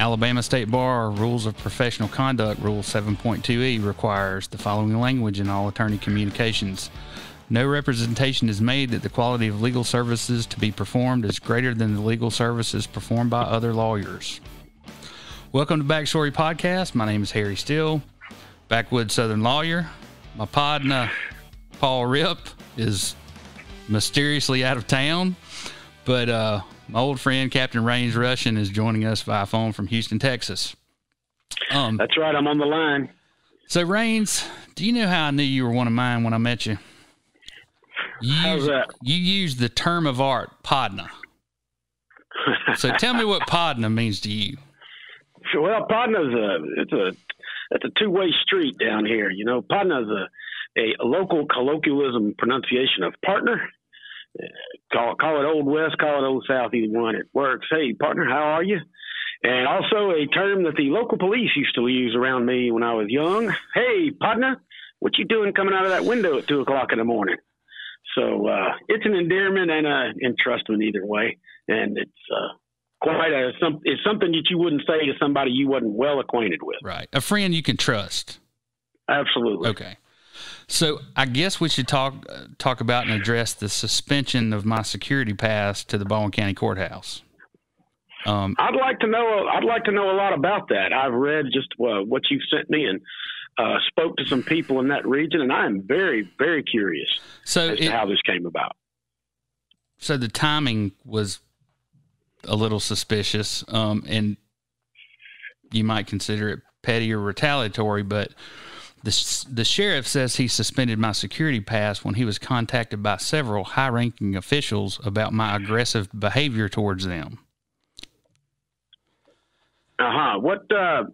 Alabama State Bar Rules of Professional Conduct Rule 7.2e requires the following language in all attorney communications. No representation is made that the quality of legal services to be performed is greater than the legal services performed by other lawyers. Welcome to Backstory Podcast. My name is Harry Steele, backwoods Southern lawyer. My podna, Paul Ripp, is mysteriously out of town, but uh, my old friend Captain Rains Russian is joining us via phone from Houston, Texas. Um, That's right. I'm on the line. So, Rains, do you know how I knew you were one of mine when I met you? You How's used, that? You used the term of art, podna. so, tell me what podna means to you. Well, Podna's a it's a it's a two way street down here. You know, Podna's a, a local colloquialism pronunciation of partner. Call call it Old West, call it Old South, either one. It works. Hey, partner, how are you? And also a term that the local police used to use around me when I was young. Hey, partner, what you doing coming out of that window at two o'clock in the morning? So uh, it's an endearment and a entrustment either way, and it's uh, quite a some, it's something that you wouldn't say to somebody you wasn't well acquainted with. Right, a friend you can trust. Absolutely. Okay. So I guess we should talk uh, talk about and address the suspension of my security pass to the Baldwin County Courthouse. Um, I'd like to know. I'd like to know a lot about that. I've read just uh, what you've sent me and uh, spoke to some people in that region, and I am very, very curious so as it, to how this came about. So the timing was a little suspicious, um, and you might consider it petty or retaliatory, but the, the sheriff says he suspended my security pass when he was contacted by several high ranking officials about my aggressive behavior towards them. Uh huh. What, uh,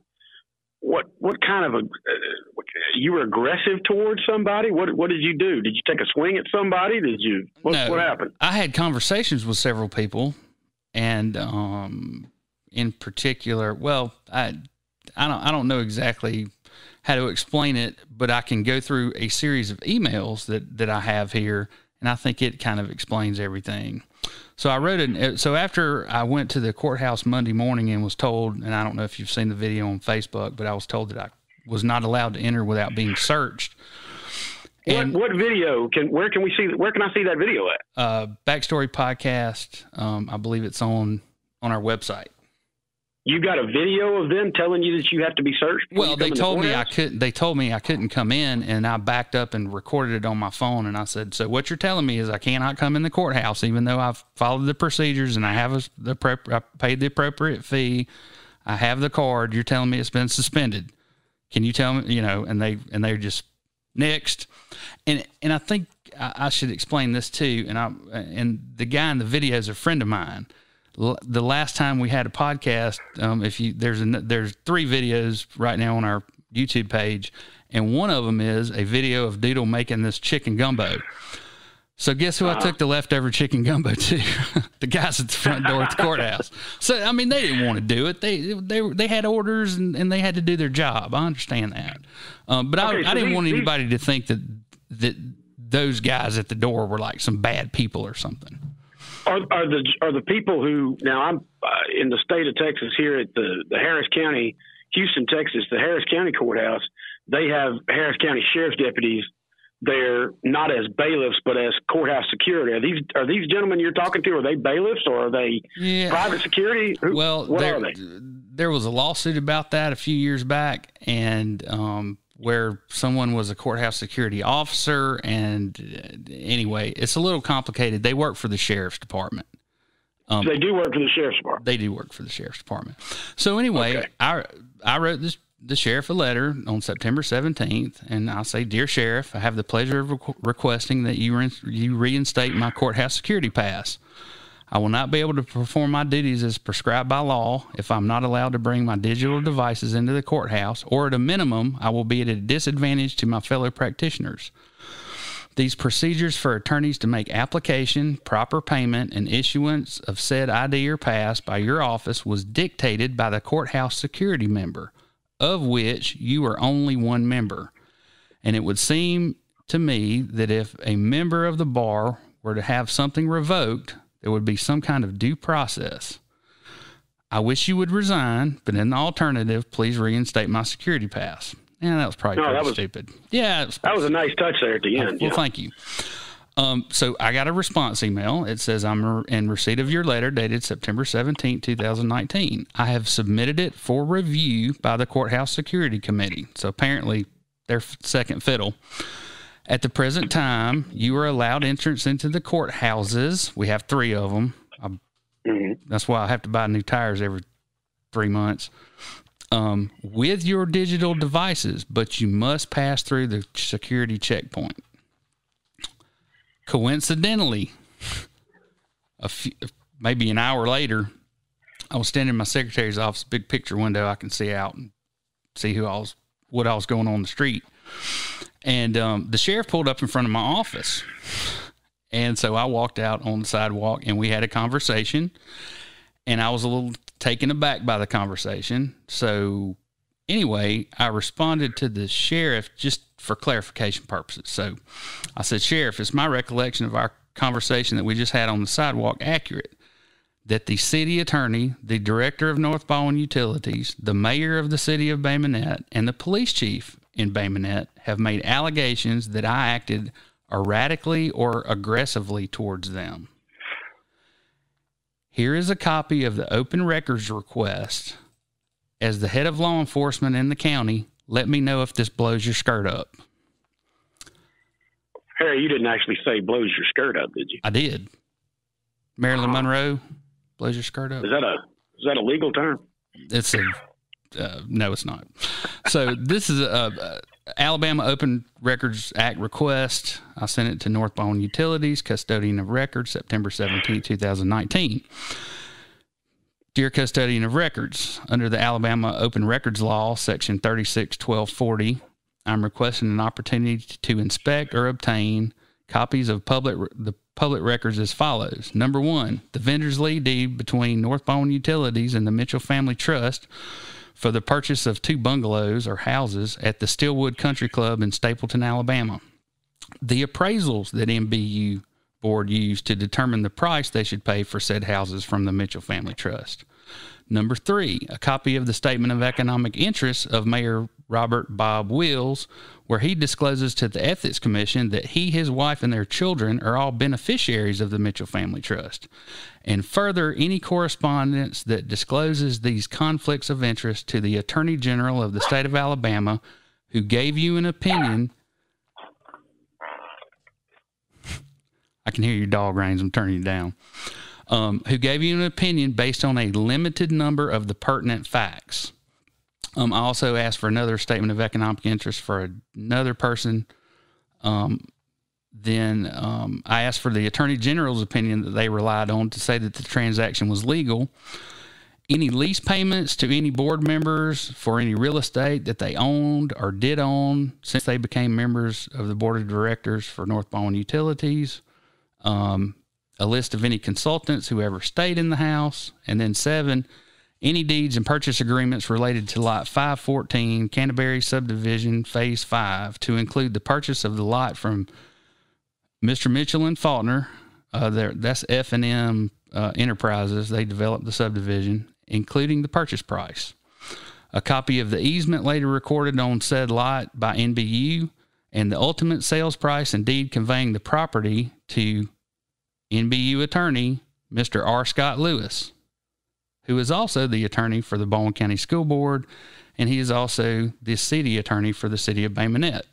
what, what kind of a, uh, you were aggressive towards somebody? What, what did you do? Did you take a swing at somebody? Did you, what, no, what happened? I had conversations with several people and, um, in particular, well, I, I don't, I don't know exactly how to explain it, but I can go through a series of emails that that I have here, and I think it kind of explains everything. So I wrote it. So after I went to the courthouse Monday morning and was told, and I don't know if you've seen the video on Facebook, but I was told that I was not allowed to enter without being searched. And, what, what video can where can we see where can I see that video at? Uh, Backstory podcast. Um, I believe it's on on our website you got a video of them telling you that you have to be searched? Well, they told me I couldn't. They told me I couldn't come in, and I backed up and recorded it on my phone. And I said, "So what you're telling me is I cannot come in the courthouse, even though I've followed the procedures and I have a, the prep, I paid the appropriate fee, I have the card. You're telling me it's been suspended. Can you tell me? You know?" And they and they're just next, and and I think I, I should explain this too. And I and the guy in the video is a friend of mine the last time we had a podcast, um, if you there's a, there's three videos right now on our YouTube page, and one of them is a video of Doodle making this chicken gumbo. So guess who uh-huh. I took the leftover chicken gumbo to? the guys at the front door at the courthouse. So I mean, they didn't want to do it. They they they had orders and, and they had to do their job. I understand that, um, but okay, I, so I, didn't these, want anybody these... to think that that those guys at the door were like some bad people or something. Are, are the are the people who now I'm uh, in the state of Texas here at the the Harris County, Houston, Texas, the Harris County courthouse. They have Harris County sheriff's deputies there, not as bailiffs but as courthouse security. Are these are these gentlemen you're talking to? Are they bailiffs or are they yeah. private security? Who, well, there, they? There was a lawsuit about that a few years back, and um, where someone was a courthouse security officer. And uh, anyway, it's a little complicated. They work for the sheriff's department. Um, they do work for the sheriff's department. They do work for the sheriff's department. So anyway, okay. I I wrote this the sheriff a letter on September 17th, and I say, Dear Sheriff, I have the pleasure of requ- requesting that you, re- you reinstate my courthouse security pass. I will not be able to perform my duties as prescribed by law if I'm not allowed to bring my digital devices into the courthouse, or at a minimum, I will be at a disadvantage to my fellow practitioners. These procedures for attorneys to make application, proper payment, and issuance of said ID or pass by your office was dictated by the courthouse security member, of which you are only one member. And it would seem to me that if a member of the bar were to have something revoked, there would be some kind of due process. I wish you would resign, but in the alternative, please reinstate my security pass. Yeah, that was probably no, that was, stupid. Yeah, was, that was a nice touch there at the end. Well, yeah. thank you. Um, so I got a response email. It says, I'm in receipt of your letter dated September 17, 2019. I have submitted it for review by the Courthouse Security Committee. So apparently they're second fiddle. At the present time, you are allowed entrance into the courthouses. We have three of them. Mm-hmm. That's why I have to buy new tires every three months. Um, with your digital devices, but you must pass through the security checkpoint. Coincidentally, a few, maybe an hour later, I was standing in my secretary's office, big picture window. I can see out and see who I was, what I was going on the street. And um, the sheriff pulled up in front of my office. And so I walked out on the sidewalk and we had a conversation. And I was a little taken aback by the conversation. So, anyway, I responded to the sheriff just for clarification purposes. So I said, Sheriff, is my recollection of our conversation that we just had on the sidewalk accurate? That the city attorney, the director of North Baldwin Utilities, the mayor of the city of Bay Minette, and the police chief in Bay Minette, have made allegations that I acted erratically or aggressively towards them. Here is a copy of the open records request. As the head of law enforcement in the county, let me know if this blows your skirt up. Harry, you didn't actually say blows your skirt up, did you? I did. Marilyn uh-huh. Monroe blows your skirt up. Is that a is that a legal term? It's a uh, no, it's not. So this is a, a, Alabama Open Records Act request. I sent it to North Baldwin Utilities, custodian of records, September 17, 2019. Dear custodian of records, under the Alabama Open Records Law, Section 361240, I'm requesting an opportunity to inspect or obtain copies of public the public records as follows. Number one, the vendor's lead deed between North Baldwin Utilities and the Mitchell Family Trust for the purchase of two bungalows or houses at the Steelwood Country Club in Stapleton, Alabama. The appraisals that NBU board used to determine the price they should pay for said houses from the Mitchell Family Trust. Number three, a copy of the Statement of Economic Interests of Mayor Robert Bob Wills, where he discloses to the Ethics Commission that he, his wife, and their children are all beneficiaries of the Mitchell Family Trust. And further, any correspondence that discloses these conflicts of interest to the Attorney General of the state of Alabama, who gave you an opinion I can hear your dog rains. I'm turning you down. Um, who gave you an opinion based on a limited number of the pertinent facts. Um, I also asked for another statement of economic interest for another person. Um, then um, I asked for the attorney general's opinion that they relied on to say that the transaction was legal. Any lease payments to any board members for any real estate that they owned or did own since they became members of the board of directors for North Baldwin Utilities um, a list of any consultants who ever stayed in the house, and then seven, any deeds and purchase agreements related to Lot 514, Canterbury Subdivision, Phase 5, to include the purchase of the lot from Mr. Mitchell and Faulkner. Uh, that's F&M uh, Enterprises. They developed the subdivision, including the purchase price. A copy of the easement later recorded on said lot by NBU, and the ultimate sales price and deed conveying the property to NBU attorney, Mr. R. Scott Lewis, who is also the attorney for the Baldwin County School Board, and he is also the city attorney for the city of Bay Minette.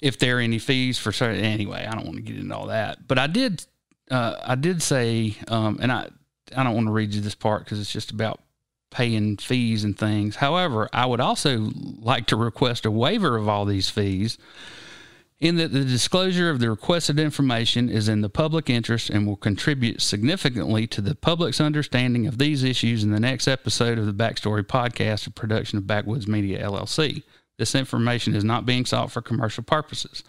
If there are any fees for certain, anyway, I don't want to get into all that, but I did, uh, I did say, um, and I, I don't want to read you this part because it's just about paying fees and things. However, I would also like to request a waiver of all these fees in that the disclosure of the requested information is in the public interest and will contribute significantly to the public's understanding of these issues in the next episode of the Backstory podcast, a production of Backwoods Media LLC. This information is not being sought for commercial purposes.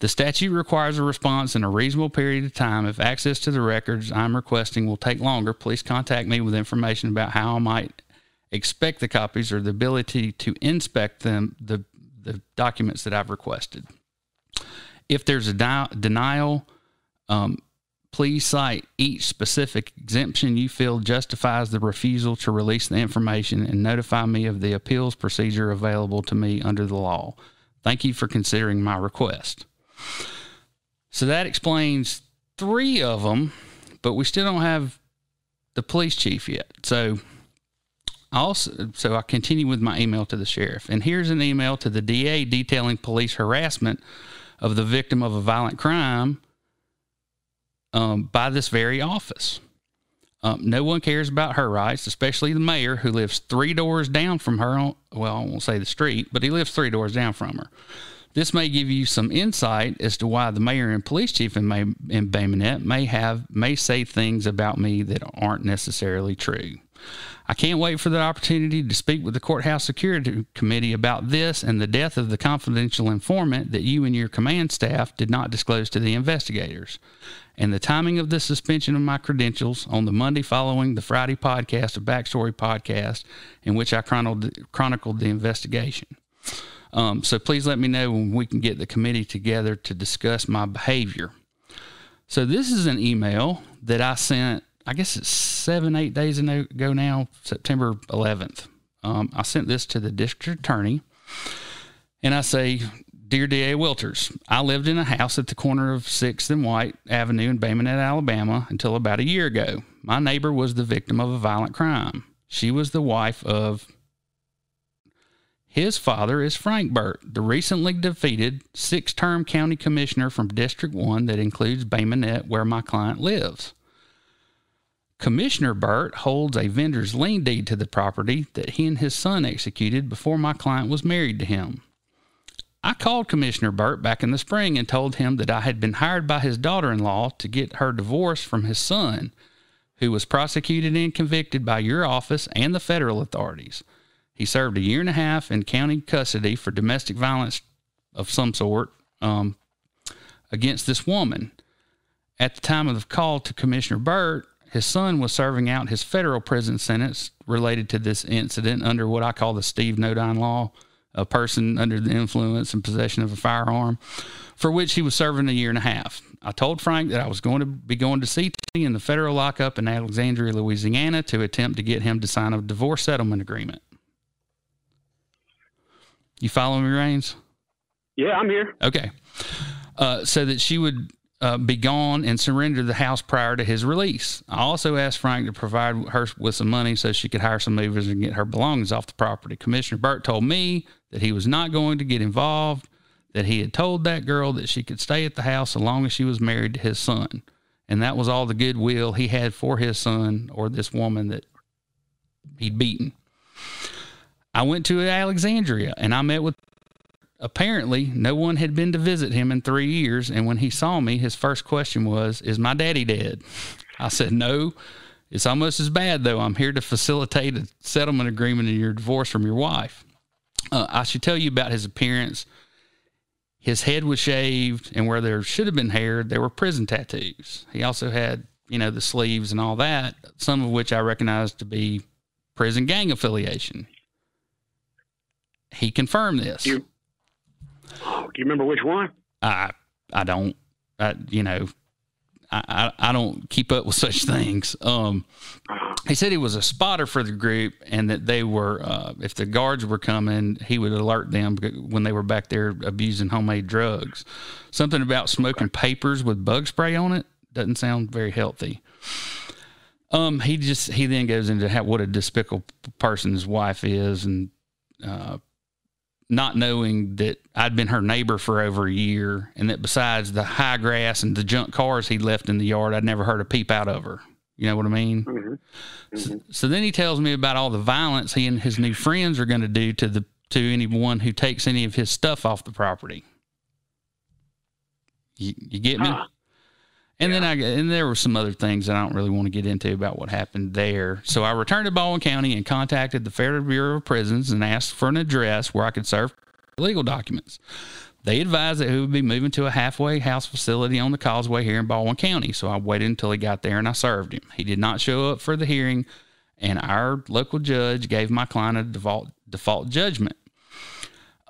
The statute requires a response in a reasonable period of time. If access to the records I'm requesting will take longer, please contact me with information about how I might expect the copies or the ability to inspect them, the, the documents that I've requested if there's a di- denial, um, Please cite each specific exemption you feel justifies the refusal to release the information and notify me of the appeals procedure available to me under the law. Thank you for considering my request. So that explains three of them, but we still don't have the police chief yet. So also so I continue with my email to the sheriff. And here's an email to the DA detailing police harassment of the victim of a violent crime um, by this very office. Um, no one cares about her rights, especially the mayor who lives three doors down from her. Well, I won't say the street, but he lives three doors down from her. This may give you some insight as to why the mayor and police chief in, May, in Bay Minette may have may say things about me that aren't necessarily true. I can't wait for the opportunity to speak with the courthouse security committee about this and the death of the confidential informant that you and your command staff did not disclose to the investigators, and the timing of the suspension of my credentials on the Monday following the Friday podcast of Backstory Podcast, in which I chronicled, the investigation. Um, so please let me know when we can get the committee together to discuss my behavior. So this is an email that I sent. I guess it's seven, eight days ago now, September 11th. Um, I sent this to the district attorney, and I say, "Dear D.A. Wilters, I lived in a house at the corner of Sixth and White Avenue in Bay Minette, Alabama, until about a year ago. My neighbor was the victim of a violent crime. She was the wife of his father is Frank Burt, the recently defeated six term county commissioner from District 1 that includes Bay Minette, where my client lives. Commissioner Burt holds a vendor's lien deed to the property that he and his son executed before my client was married to him. I called Commissioner Burt back in the spring and told him that I had been hired by his daughter in law to get her divorce from his son, who was prosecuted and convicted by your office and the federal authorities. He served a year and a half in county custody for domestic violence of some sort um, against this woman. At the time of the call to Commissioner Burt, his son was serving out his federal prison sentence related to this incident under what I call the Steve Nodine law, a person under the influence and possession of a firearm, for which he was serving a year and a half. I told Frank that I was going to be going to CT in the federal lockup in Alexandria, Louisiana, to attempt to get him to sign a divorce settlement agreement. You follow me, Rains? Yeah, I'm here. Okay. Uh, so that she would uh, be gone and surrender the house prior to his release. I also asked Frank to provide her with some money so she could hire some movers and get her belongings off the property. Commissioner Burt told me that he was not going to get involved, that he had told that girl that she could stay at the house so long as she was married to his son. And that was all the goodwill he had for his son or this woman that he'd beaten. I went to Alexandria and I met with. Apparently, no one had been to visit him in three years. And when he saw me, his first question was, Is my daddy dead? I said, No. It's almost as bad, though. I'm here to facilitate a settlement agreement in your divorce from your wife. Uh, I should tell you about his appearance. His head was shaved, and where there should have been hair, there were prison tattoos. He also had, you know, the sleeves and all that, some of which I recognized to be prison gang affiliation. He confirmed this. You, oh, do you remember which one? I I don't. I, you know, I, I, I don't keep up with such things. Um, he said he was a spotter for the group, and that they were, uh, if the guards were coming, he would alert them when they were back there abusing homemade drugs. Something about smoking papers with bug spray on it doesn't sound very healthy. Um, he just he then goes into how, what a despicable person his wife is, and uh, not knowing that I'd been her neighbor for over a year and that besides the high grass and the junk cars he'd left in the yard, I'd never heard a peep out of her. You know what I mean? Mm-hmm. Mm-hmm. So, so, then he tells me about all the violence he and his new friends are going to do to the to anyone who takes any of his stuff off the property. You, you get me? Huh. And yeah. then I and there were some other things that I don't really want to get into about what happened there. So I returned to Baldwin County and contacted the Federal Bureau of Prisons and asked for an address where I could serve legal documents. They advised that he would be moving to a halfway house facility on the causeway here in Baldwin County. So I waited until he got there and I served him. He did not show up for the hearing, and our local judge gave my client a default default judgment.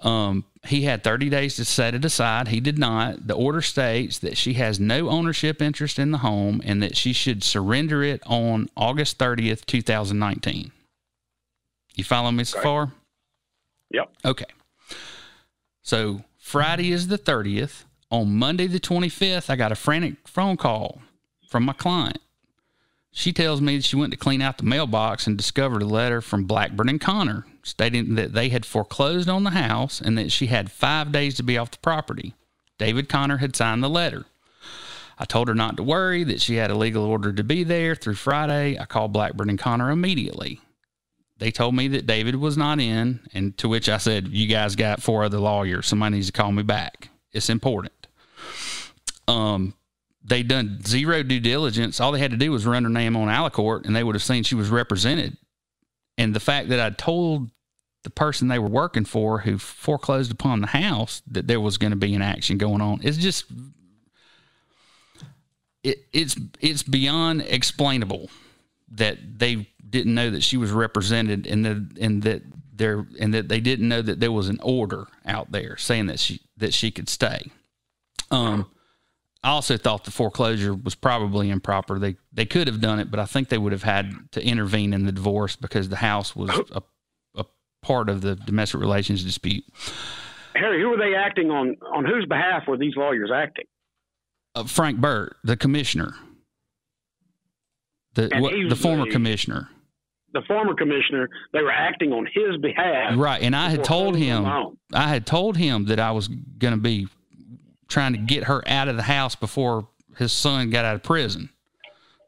Um, he had 30 days to set it aside. He did not. The order states that she has no ownership interest in the home and that she should surrender it on August 30th, 2019. You follow me so Okay. far? Yep. Okay. So Friday is the 30th. On Monday, the 25th, I got a frantic phone call from my client. She tells me that she went to clean out the mailbox and discovered a letter from Blackburn and Connor stating that they had foreclosed on the house and that she had five days to be off the property. David Connor had signed the letter. I told her not to worry, that she had a legal order to be there through Friday. I called Blackburn and Connor immediately they told me that David was not in, and to which I said, "You guys got four other lawyers. Somebody needs to call me back. It's important." Um, they done zero due diligence. All they had to do was run her name on Alacourt, and they would have seen she was represented. And the fact that I told the person they were working for, who foreclosed upon the house, that there was going to be an action going on, is just it, it's it's beyond explainable that they didn't know that she was represented and that and that there and that they didn't know that there was an order out there saying that she that she could stay. Um I also thought the foreclosure was probably improper. They they could have done it, but I think they would have had to intervene in the divorce because the house was a, a part of the domestic relations dispute. Harry, who were they acting on? On whose behalf were these lawyers acting? Uh, Frank Burt, the commissioner, the what, the former commissioner, The former commissioner. They were acting on his behalf. right? And I had told him on the home. I had told him that I was going to be trying to get her out of the house before his son got out of prison,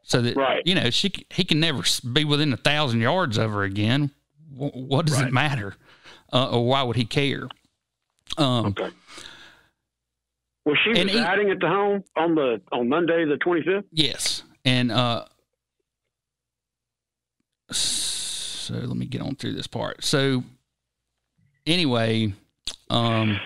so that Right. you know she he can never be within a thousand yards of her again. What does it matter, uh, or why would he care? Um, Okay. Was she he- residing at the home on the on Monday the twenty fifth? Yes, and uh, so let me get on through this part. So anyway, um,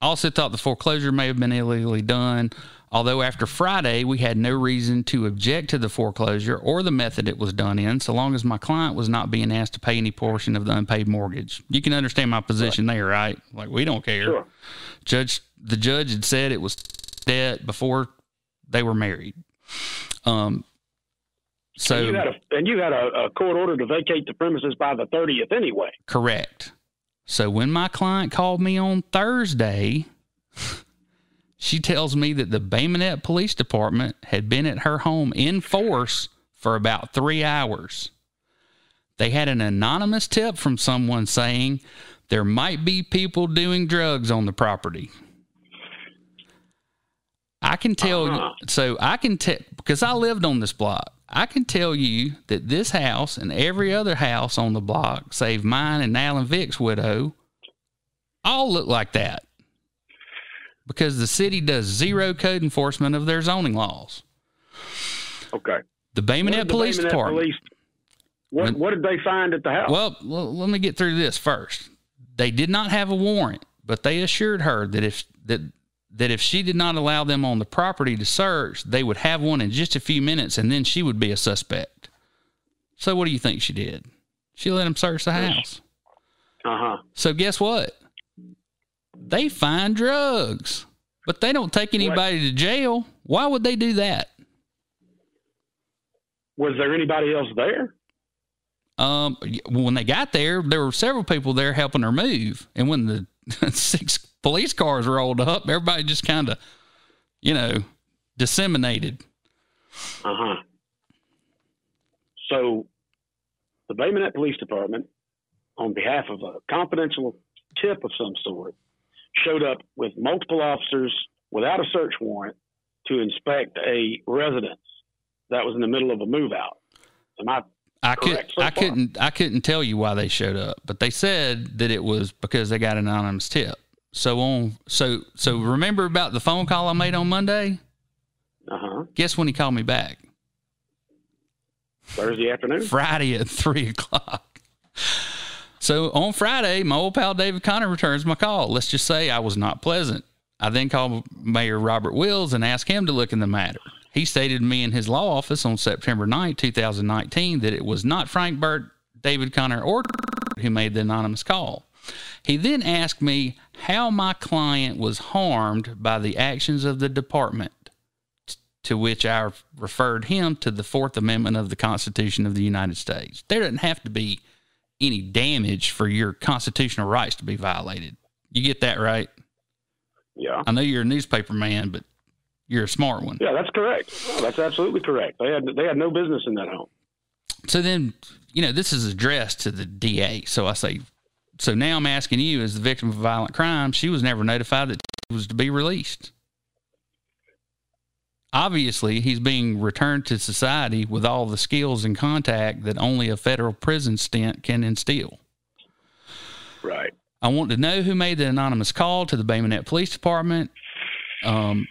I also thought the foreclosure may have been illegally done. Although after Friday, we had no reason to object to the foreclosure or the method it was done in, so long as my client was not being asked to pay any portion of the unpaid mortgage. You can understand my position there, right? Like we don't care. Sure. Judge, the judge had said it was debt before they were married. Um, so and you had a and you had a, a court order to vacate the premises by the thirtieth anyway. correct. So when my client called me on Thursday, she tells me that the Bay Minette Police Department had been at her home in force for about three hours. They had an anonymous tip from someone saying there might be people doing drugs on the property. I can tell Uh-huh. so I can tell because I lived on this block. I can tell you that this house and every other house on the block, save mine and Alan Vick's widow, all look like that. Because the city does zero code enforcement of their zoning laws. Okay. The Bay What Minette did the Police Department. Police- what When- what did they find at the house? Well, l- let me get through this first. They did not have a warrant, but they assured her that if that that if she did not allow them on the property to search, they would have one in just a few minutes, and then she would be a suspect. So, what do you think she did? She let them search the house. uh huh. So, guess what? They find drugs, but they don't take anybody to jail. Why would they do that? Was there anybody else there? Um, when they got there, there were several people there helping her move, and when the six police cars rolled up, everybody just kind of, you know, disseminated. Uh huh. So, the Bay Minette Police Department, on behalf of a confidential tip of some sort, showed up with multiple officers without a search warrant to inspect a residence that was in the middle of a move out. Am I? I could so I far? couldn't I couldn't tell you why they showed up, but they said that it was because they got an anonymous tip. So on, so so remember about the phone call I made on Monday? Uh huh. Guess when he called me back? Thursday afternoon. Friday at three o'clock. So on Friday, my old pal David Connor returns my call. Let's just say I was not pleasant. I then called Mayor Robert Wills and asked him to look in the matter. He stated to me in his law office on September 9, 2019, that it was not Frank Burt, David Connor, or who made the anonymous call. He then asked me how my client was harmed by the actions of the department, to which I referred him to the Fourth Amendment of the Constitution of the United States. There doesn't have to be any damage for your constitutional rights to be violated. You get that right? Yeah. I know you're a newspaper man, but you're a smart one. Yeah, that's correct. No, that's absolutely correct. They had they had no business in that home. So then, you know, this is addressed to the DA. So I say, so now I'm asking you, as the victim of violent crime, she was never notified that he was to be released. Obviously, he's being returned to society with all the skills and contact that only a federal prison stint can instill. Right. I want to know who made the anonymous call to the Bay Minette Police Department, um,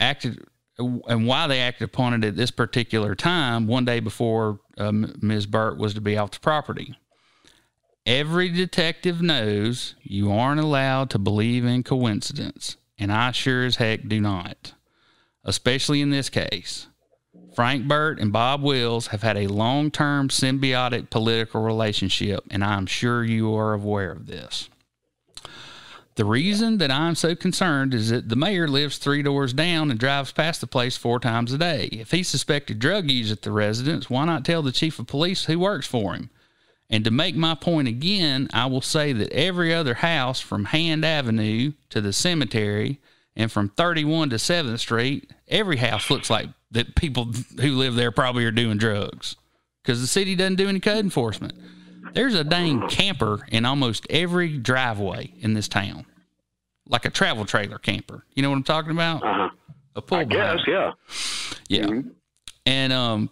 acted, and why they acted upon it at this particular time, one day before um, Ms. Burt was to be off the property. Every detective knows you aren't allowed to believe in coincidence, and I sure as heck do not, especially in this case. Frank Burt and Bob Wills have had a long term symbiotic political relationship, and I'm sure you are aware of this. The reason that I'm so concerned is that the mayor lives three doors down and drives past the place four times a day. If he suspected drug use at the residence, why not tell the chief of police who works for him? And to make my point again, I will say that every other house from Hand Avenue to the cemetery and from 31 to 7th Street, every house looks like that people who live there probably are doing drugs because the city doesn't do any code enforcement. There's a dang camper in almost every driveway in this town, like a travel trailer camper. You know what I'm talking about? Uh-huh. A pull I guess, yeah. yeah. Mhm. And um,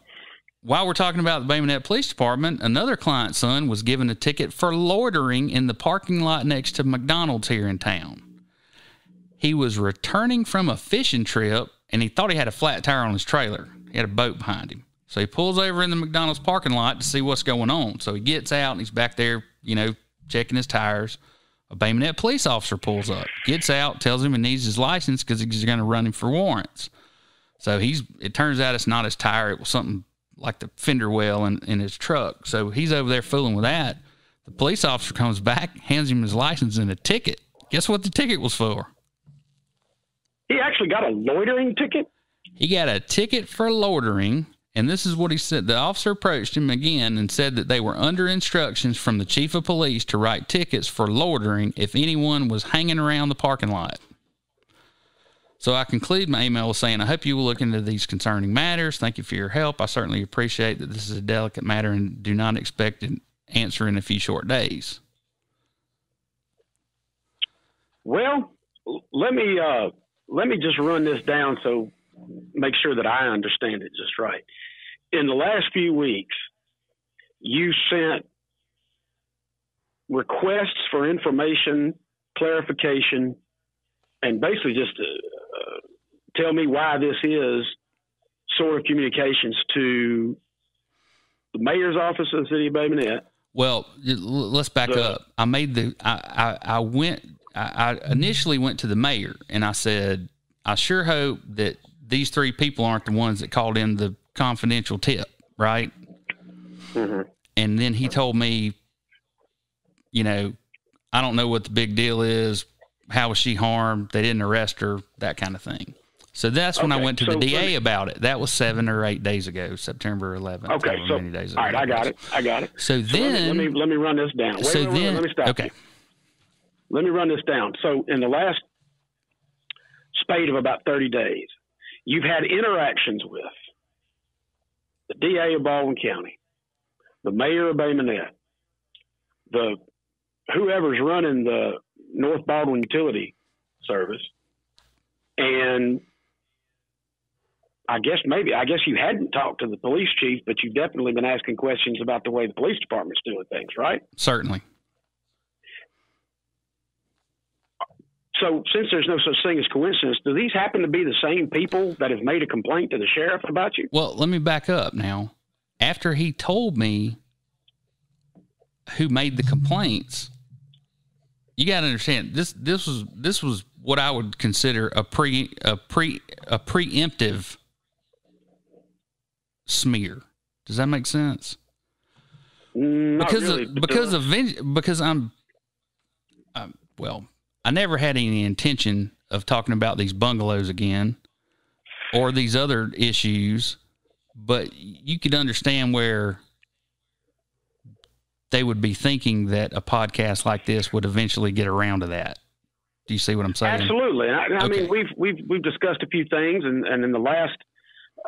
while we're talking about the Bay Minette Police Department, another client's son was given a ticket for loitering in the parking lot next to McDonald's here in town. He was returning from a fishing trip and he thought he had a flat tire on his trailer. He had a boat behind him. So he pulls over in the McDonald's parking lot to see what's going on. So he gets out and he's back there, you know, checking his tires. A Bay Minette police officer pulls up, gets out, tells him he needs his license because he's going to run him for warrants. So he's. It turns out it's not his tire; it was something like the fender well in, in his truck. So he's over there fooling with that. The police officer comes back, hands him his license and a ticket. Guess what the ticket was for? He actually got a loitering ticket. He got a ticket for loitering, and this is what he said. The officer approached him again and said that they were under instructions from the chief of police to write tickets for loitering if anyone was hanging around the parking lot. So I conclude my email saying, I hope you will look into these concerning matters. Thank you for your help. I certainly appreciate that this is a delicate matter and do not expect an answer in a few short days. Well, let me uh, let me just run this down so make sure that I understand it just right. In the last few weeks, you sent requests for information, clarification, and basically just uh, tell me why this is sort of communications to the mayor's office of the city of Bay Minette. Well, let's back up. I made the. I I, I went. I, I initially went to the mayor and I said, I sure hope that these three people aren't the ones that called in the confidential tip, right? Mhm. And then he told me, you know, I don't know what the big deal is. How was she harmed? They didn't arrest her. That kind of thing. So that's when I went to so the DA me- about it. That was seven or eight days ago, September 11th. Okay, so many days all right, I got it. I got it. So So then, let me, let me let me run this down. Wait, so wait, wait, then, let me stop. okay. you. Let me run this down. So in the last spate of about thirty days, you've had interactions with the DA of Baldwin County, the mayor of Bay Minette, the whoever's running the North Baldwin Utility Service, and I guess maybe I guess you hadn't talked to the police chief, but you've definitely been asking questions about the way the police department's doing things, right? Certainly. So, since there's no such thing as coincidence, do these happen to be the same people that have made a complaint to the sheriff about you? Well, let me back up now. After he told me who made the complaints, you got to understand this. This was this was what I would consider a pre a pre a preemptive smear. Does that make sense? Not because really, of, because of because I'm, I'm well, I never had any intention of talking about these bungalows again or these other issues, but you could understand where they would be thinking that a podcast like this would eventually get around to that. Do you see what I'm saying? Absolutely. I, I Okay. mean, we've we've we've discussed a few things, and, and in the last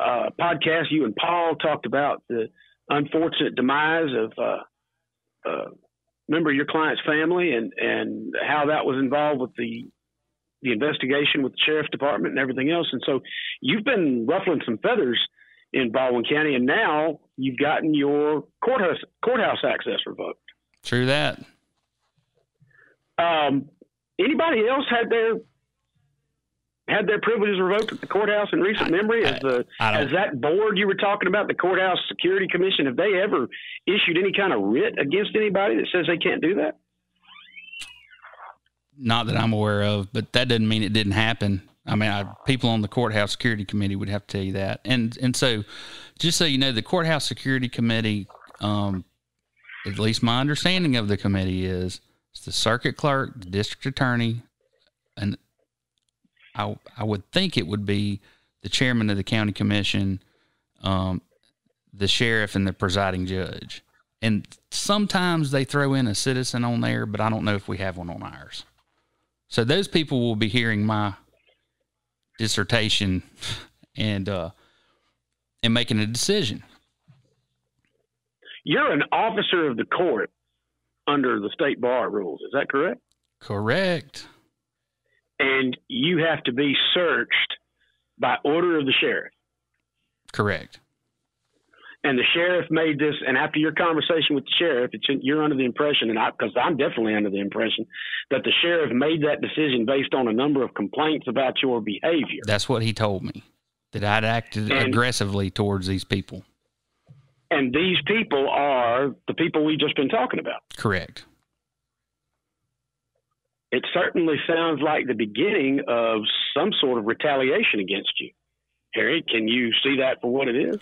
uh, podcast, you and Paul talked about the unfortunate demise of uh, uh, member of your client's family, and and how that was involved with the the investigation with the sheriff's department and everything else. And so, you've been ruffling some feathers in Baldwin County, and now you've gotten your courthouse courthouse access revoked. True that. Um, anybody else had their had their privileges revoked at the courthouse in recent memory? As the I as that board you were talking about, the courthouse security commission, have they ever issued any kind of writ against anybody that says they can't do that? Not that I'm aware of, but that doesn't mean it didn't happen. I mean, I, people on the courthouse security committee would have to tell you that. And and so, just so you know, the courthouse security committee, um, at least my understanding of the committee is, it's the circuit clerk, the district attorney, and I I would think it would be the chairman of the county commission, um, the sheriff, and the presiding judge. And sometimes they throw in a citizen on there, but I don't know if we have one on ours. So those people will be hearing my dissertation and uh and making a decision. You're an officer of the court under the state bar rules. Is that correct? Correct. And you have to be searched by order of the sheriff. Correct. And the sheriff made this and after your conversation with the sheriff you're under the impression and i because i'm definitely under the impression that the sheriff made that decision based on a number of complaints about your behavior That's what he told me. That I'd acted And- aggressively towards these people. and these people are the people we've just been talking about Correct. it certainly sounds like the beginning of some sort of retaliation against you harry can you see that for what it is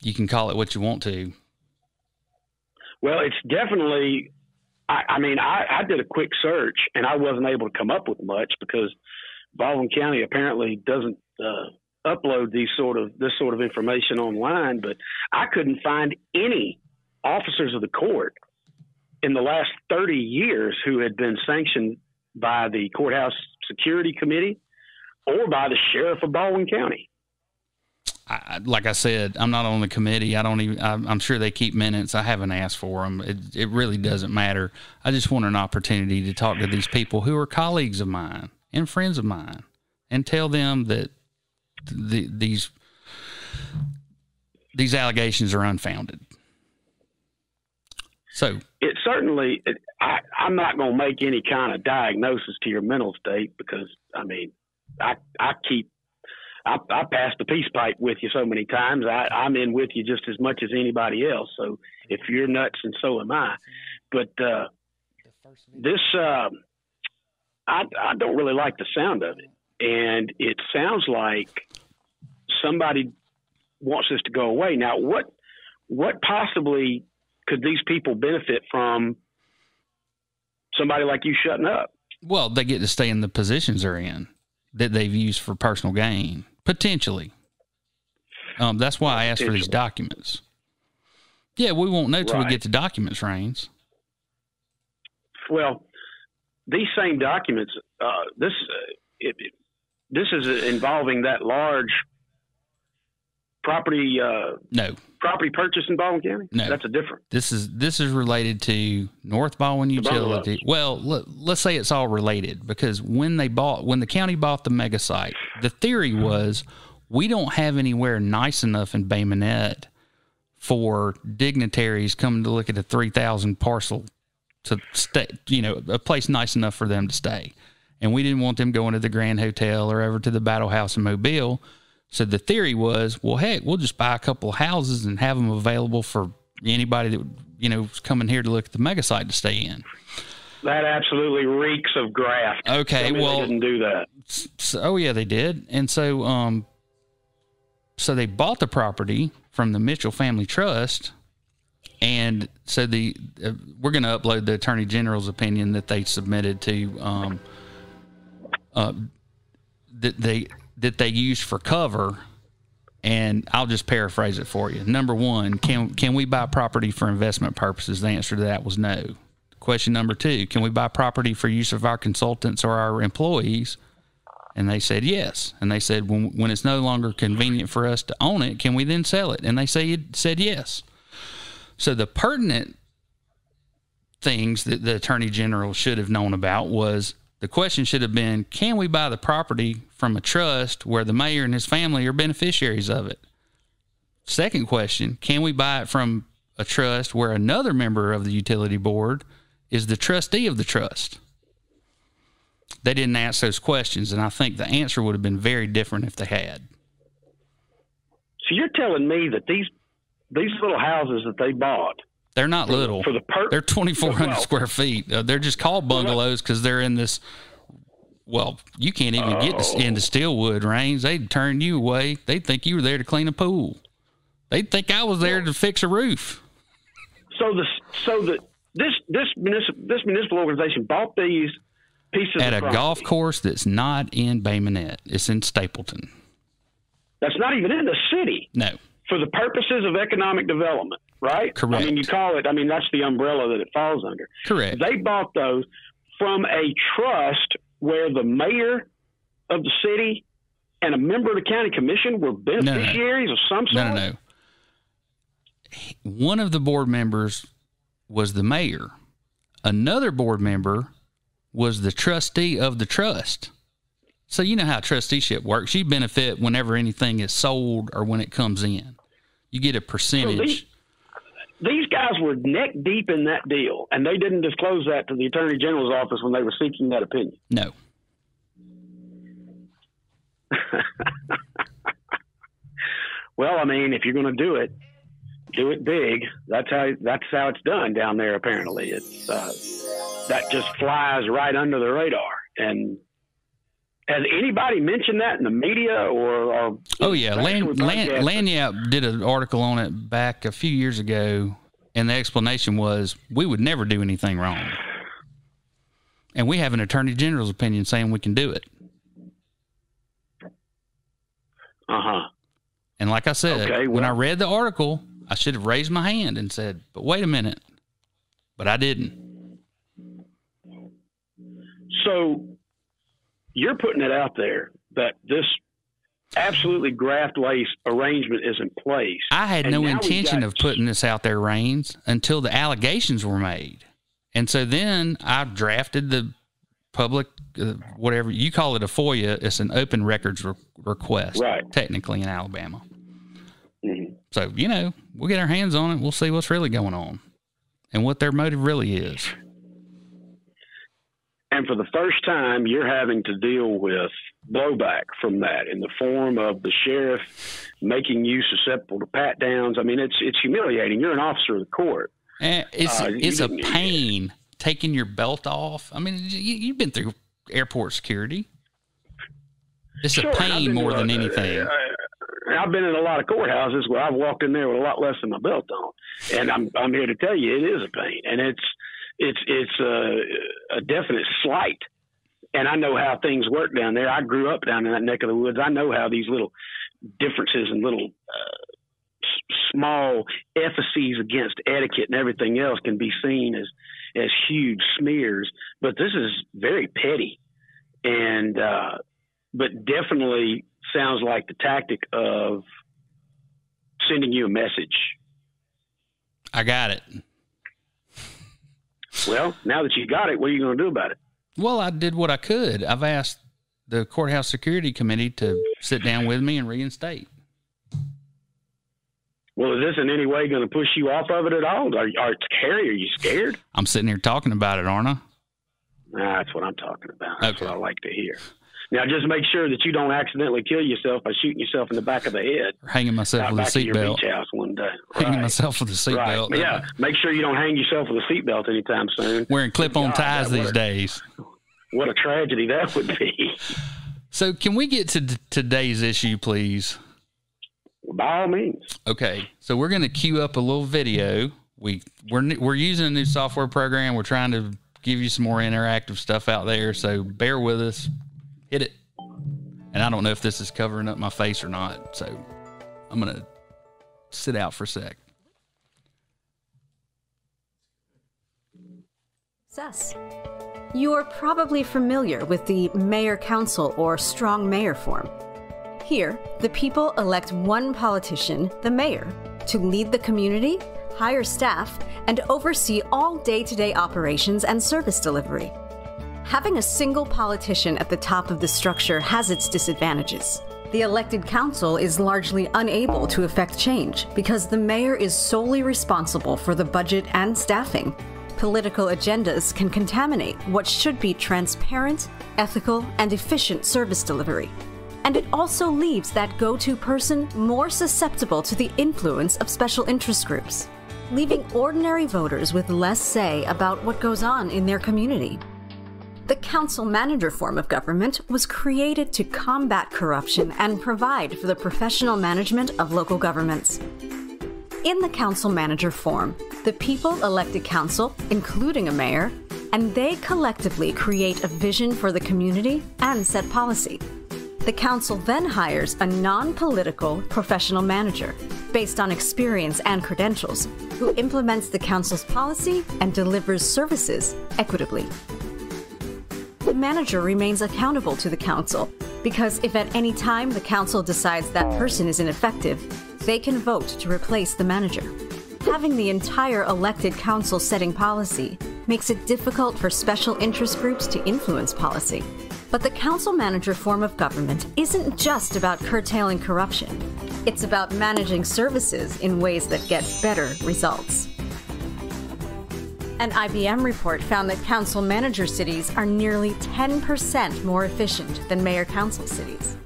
You can call it what you want to. Well, it's definitely. I, I mean, I, I did a quick search and I wasn't able to come up with much because Baldwin County apparently doesn't uh, upload these sort of this sort of information online. But I couldn't find any officers of the court in the last 30 years who had been sanctioned by the courthouse security committee or by the sheriff of Baldwin County. I, I- like I said, I'm not on the committee. I don't even. I'm, I'm sure they keep minutes. I haven't asked for them. It, it really doesn't matter. I just want an opportunity to talk to these people who are colleagues of mine and friends of mine, and tell them that the, these these allegations are unfounded. So it certainly it, I, i'm not going to make any kind of diagnosis to your mental state because i mean i i keep I, I pass the peace pipe with you so many times. I, I'm in with you just as much as anybody else. So if you're nuts, and so am I. But uh, this, uh, I, I don't really like the sound of it, and it sounds like somebody wants this to go away. Now, what what possibly could these people benefit from somebody like you shutting up? Well, they get to stay in the positions they're in that they've used for personal gain, potentially. Um, that's why I asked for these documents. Yeah, we won't know till we get the documents, Rains. Well, these same documents, uh, this uh, it, it- this is involving that large property uh, No, property purchase in Baldwin County. No. that's a different. this is this is related to North Baldwin Utility. Well, let, let's say it's all related because when they bought when the county bought the mega site, the theory was we don't have anywhere nice enough in Bay Minette for dignitaries coming to look at a 3000 parcel to stay, you know, a place nice enough for them to stay. And we didn't want them going to the Grand Hotel or ever to the Battle House in Mobile. So the theory was, well, heck, we'll just buy a couple of houses and have them available for anybody that you know is coming here to look at the mega site to stay in. That absolutely reeks of graft. Okay, Tell me well- they didn't do that. So, oh yeah, they did. And so, um, so they bought the property from the Mitchell Family Trust and so the uh, we're going to upload the attorney general's opinion that they submitted to um, uh, that they that they used for cover and I'll just paraphrase it for you. Number one, can can we buy property for investment purposes? The answer to that was no. Question number two, can we buy property for use of our consultants or our employees? And they said yes. And they said when when it's no longer convenient for us to own it, can we then sell it? And they say said yes. So the pertinent things that the attorney general should have known about was the question should have been can we buy the property from a trust where the mayor and his family are beneficiaries of it? Second question can we buy it from a trust where another member of the utility board is the trustee of the trust? They didn't ask those questions, and I think the answer would have been very different if they had. So you're telling me that these these little houses that they bought they're not little. For the per- they're 2,400 well, square feet. Uh, they're just called bungalows because they're in this. Well, you can't even oh. get into Steelwood Range. They'd turn you away. They'd think you were there to clean a pool. They'd think I was there to fix a roof. So the so the this this municipal this municipal organization bought these pieces at a property. golf course that's not in Bay Minette. It's in Stapleton. That's not even in the city. No. For the purposes of economic development right? Correct. I mean, you call it. I mean, that's the umbrella that it falls under. Correct. They bought those from a trust where the mayor of the city and a member of the county commission were beneficiaries no, no. of some sort. No, no, no. One of the board members was the mayor. Another board member was the trustee of the trust. So you know how trusteeship works. You benefit whenever anything is sold or when it comes in. You get a percentage. So these, these guys were neck deep in that deal, and they didn't disclose that to the attorney general's office when they were seeking that opinion. No. well, I mean, if you're going to do it, do it big. That's how that's how it's done down there. Apparently, it's uh, that just flies right under the radar. And has anybody mentioned that in the media or? or oh yeah, Land, Land, Lagniappe did an article on it back a few years ago, and the explanation was we would never do anything wrong, and we have an attorney general's opinion saying we can do it. Uh huh. And like I said, okay, well, when I read the article, I should have raised my hand and said, "But wait a minute," but I didn't. So you're putting it out there that this absolutely graft lace arrangement is in place. I had no intention got, of putting this out there, Raines, until the allegations were made. And so then I drafted the public, uh, whatever you call it, a FOIA. It's an open records re- request, right. technically in Alabama. Mm-hmm. So, you know, we'll get our hands on it. We'll see what's really going on and what their motive really is. And for the first time, you're having to deal with blowback from that in the form of the sheriff making you susceptible to pat downs. I mean, it's it's humiliating. You're an officer of the court. And it's uh, it's a pain taking your belt off. I mean, you, have been through airport security. It's sure, a pain more than anything. Uh, I've been in a lot of courthouses where I've walked in there with a lot less than my belt on, and I'm I'm here to tell you it is a pain, and it's it's it's a, a definite slight. And I know how things work down there. I grew up down in that neck of the woods. I know how these little differences and little uh, small efficies against etiquette and everything else can be seen as as huge smears. But this is very petty, and uh, but definitely sounds like the tactic of sending you a message. I got it. Well, now that you got it, what are you going to do about it? Well, I did what I could. I've asked the courthouse security committee to sit down with me and reinstate. Well, is this in any way going to push you off of it at all? Are, are Harry? Are you scared? I'm sitting here talking about it, aren't I? Nah, that's what I'm talking about. That's okay. what I like to hear. Now, just make sure that you don't accidentally kill yourself by shooting yourself in the back of the head. Or hanging myself with a seatbelt. house one day. Hanging right. myself with a seatbelt. Right. Yeah. Make sure you don't hang yourself with a seatbelt anytime soon. Wearing clip-on ties these days. What a tragedy that would be. So, can we get to today's issue, please? By all means. Okay. So, we're going to queue up a little video we we're we're using a new software program. We're trying to give you some more interactive stuff out there. So bear with us. Hit it. And I don't know if this is covering up my face or not. So I'm gonna sit out for a sec. Success. You are probably familiar with the mayor council or strong mayor form. Here, the people elect one politician, the mayor, to lead the community, hire staff, and oversee all day to day operations and service delivery. Having a single politician at the top of the structure has its disadvantages. The elected council is largely unable to effect change because the mayor is solely responsible for the budget and staffing, political agendas can contaminate what should be transparent, ethical, and efficient service delivery. And it also leaves that go to person more susceptible to the influence of special interest groups, leaving ordinary voters with less say about what goes on in their community. The council manager form of government was created to combat corruption and provide for the professional management of local governments. In the council manager form, the people elect a council, including a mayor, and they collectively create a vision for the community and set policy. The council then hires a non political professional manager based on experience and credentials who implements the council's policy and delivers services equitably. The manager remains accountable to the council because if at any time the council decides that person is ineffective, they can vote to replace the manager. Having the entire elected council setting policy makes it difficult for special interest groups to influence policy. But the council manager form of government isn't just about curtailing corruption, it's about managing services in ways that get better results. An IBM report found that council manager cities are nearly 10% more efficient than mayor council cities.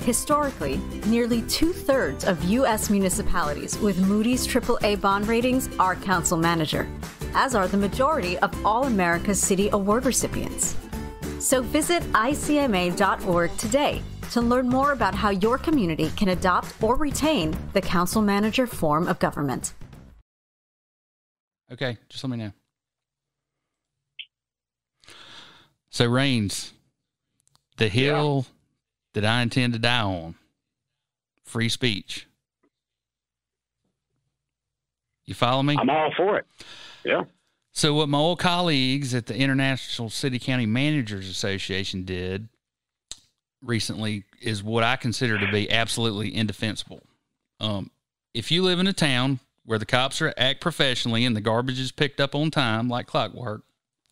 Historically, nearly two thirds of U.S. municipalities with Moody's AAA bond ratings are council manager, as are the majority of all America's city award recipients. So visit icma.org today to learn more about how your community can adopt or retain the council manager form of government. Okay, just let me know. So, Rains, the hill yeah that I intend to die on free speech. You follow me? I'm all for it. Yeah. So, what my old colleagues at the International City County Managers Association did recently is what I consider to be absolutely indefensible. Um, if you live in a town where the cops are act professionally and the garbage is picked up on time like clockwork,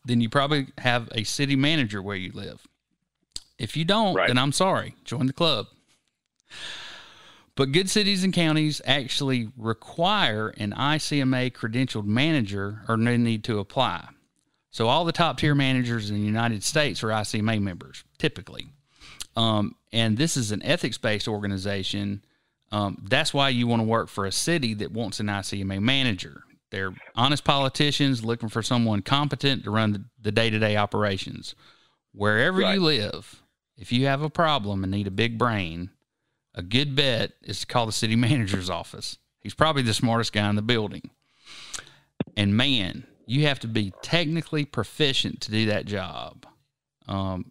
then you probably have a city manager where you live. If you don't, right. then I'm sorry. Join the club. But good cities and counties actually require an ICMA credentialed manager or no need to apply. So all the top tier managers in the United States are ICMA members, typically. Um, and this is an ethics based organization. Um, that's why you want to work for a city that wants an ICMA manager. They're honest politicians looking for someone competent to run the day to day operations. Wherever right. you live, if you have a problem and need a big brain, a good bet is to call the city manager's office. He's probably the smartest guy in the building. And man, you have to be technically proficient to do that job. Um,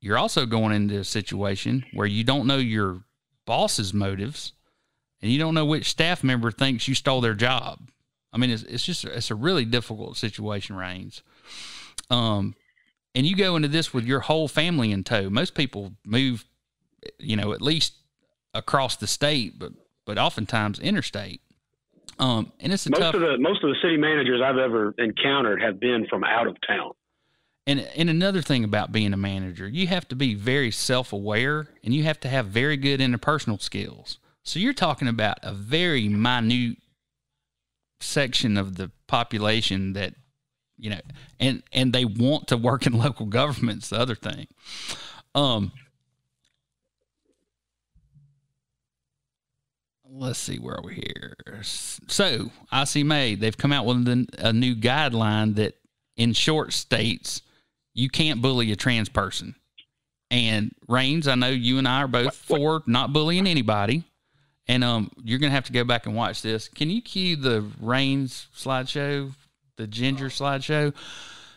you're also going into a situation where you don't know your boss's motives and you don't know which staff member thinks you stole their job. I mean, it's, it's just, it's a really difficult situation, Rains. Um, and you go into this with your whole family in tow. Most people move, you know, at least across the state, but but oftentimes interstate. Um, and it's a most tough, of the most of the city managers I've ever encountered have been from out of town. And and another thing about being a manager, you have to be very self aware, and you have to have very good interpersonal skills. So you're talking about a very minute section of the population that you know, and and they want to work in local governments. The other thing, um, let's see where are we here. So ICMA they've come out with a new guideline that, in short, states you can't bully a trans person. And Rains, I know you and I are both for not bullying anybody. And um, you're gonna have to go back and watch this. Can you cue the Reigns slideshow, the Ginger slideshow?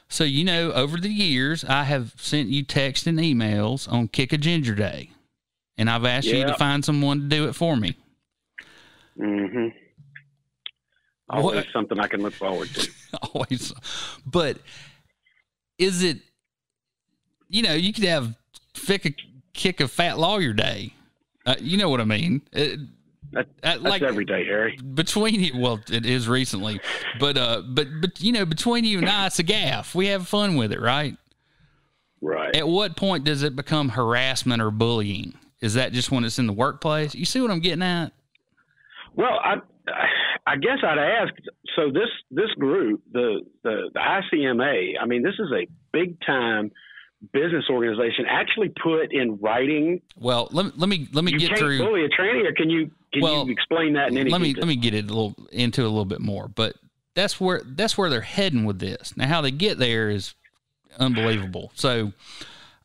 So you know, over the years, I have sent you texts and emails on Kick a Ginger Day, and I've asked you to find someone to do it for me. Mm-hmm. Always what? something I can look forward to. Always, but is it? You know, you could have kick a, kick a fat lawyer day. Uh, you know what I mean? It, that, that's like, every day, Harry. Between you, well, it is recently, but uh, but but you know, between you and I, it's a gaff. We have fun with it, right? Right. At what point does it become harassment or bullying? Is that just when it's in the workplace? You see what I'm getting at? Well, I I guess I'd ask. So this this group, the the, the ICMA, I mean, this is a big time business organization actually put in writing. Well, let me let me let me you get can't through. Bully a tranny, or can you can well, you explain that in any? Let me detail? let me get it a little into a little bit more, but that's where that's where they're heading with this. Now, how they get there is unbelievable. So.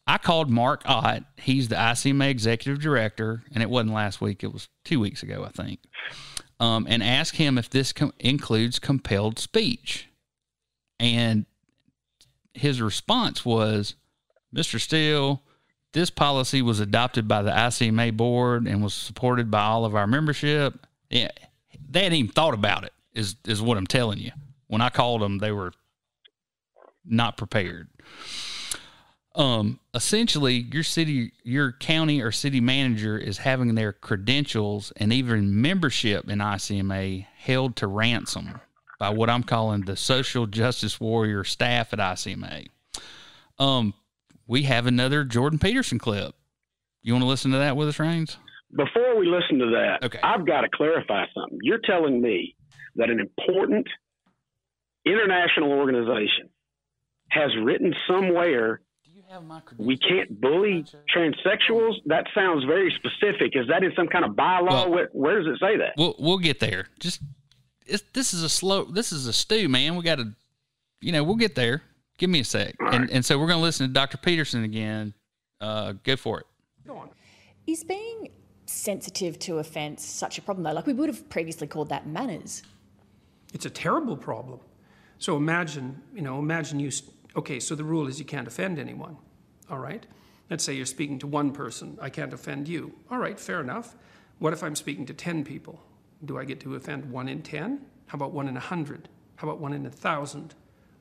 I called Marc Ott. He's the ICMA executive director, and it wasn't last week. It was two weeks ago, I think. Um, and asked him if this com- includes compelled speech. And his response was, Mr. Steele, this policy was adopted by the ICMA board and was supported by all of our membership. Yeah, they hadn't even thought about it. Is is what I'm telling you. When I called them, they were not prepared. Um, essentially, your city, your county or city manager is having their credentials and even membership in ICMA held to ransom by what I'm calling the social justice warrior staff at ICMA. Um, we have another Jordan Peterson clip. You want to listen to that with us, Reigns? Before we listen to that, okay. I've got to clarify something. You're telling me that an important international organization has written somewhere we can't bully transsexuals. That sounds very specific. Is that in some kind of bylaw? Well, where, where, does it say that? We'll we'll get there. Just this is a slow. This is a stew, man. We got to, you know, we'll get there. Give me a sec. Right. And, and so we're going to listen to Dr. Peterson again. Uh, go for it. Go on. Is being sensitive to offence such a problem, though? Like we would have previously called that manners. It's a terrible problem. So imagine, you know, imagine you, okay, so the rule is you can't offend anyone, all right? Let's say you're speaking to one person, I can't offend you. All right, fair enough. What if I'm speaking to 10 people? Do I get to offend one in 10? How about one in a 100? How about one in a 1,000?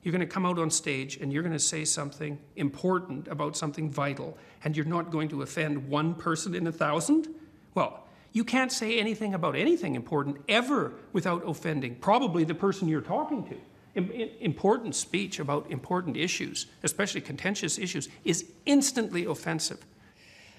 You're going to come out on stage and you're going to say something important about something vital, and you're not going to offend one person in a thousand? Well, you can't say anything about anything important ever without offending probably the person you're talking to. Important speech about important issues, especially contentious issues, is instantly offensive.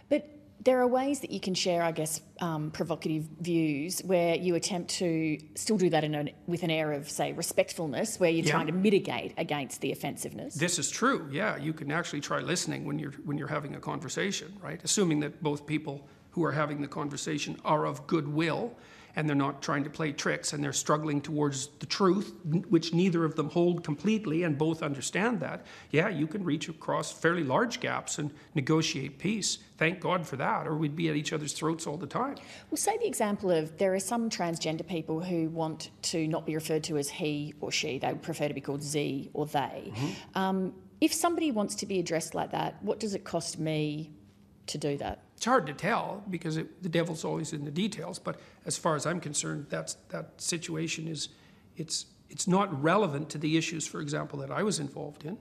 But there are ways that you can share, I guess, um, provocative views where you attempt to still do that a, with an air of, say, respectfulness, where you're yeah. trying to mitigate against the offensiveness. This is true. Yeah, you can actually try listening when you're when you're having a conversation, right? Assuming that both people who are having the conversation are of goodwill and they're not trying to play tricks and they're struggling towards the truth, which neither of them hold completely and both understand that, yeah, you can reach across fairly large gaps and negotiate peace. Thank God for that, or we'd be at each other's throats all the time. Well, say the example of there are some transgender people who want to not be referred to as he or she, they would prefer to be called Z or they. Mm-hmm. Um, if somebody wants to be addressed like that, what does it cost me to do that? It's hard to tell because it, the devil's always in the details. But as far as I'm concerned, that's, that situation is it's it's not relevant to the issues, for example, that I was involved in.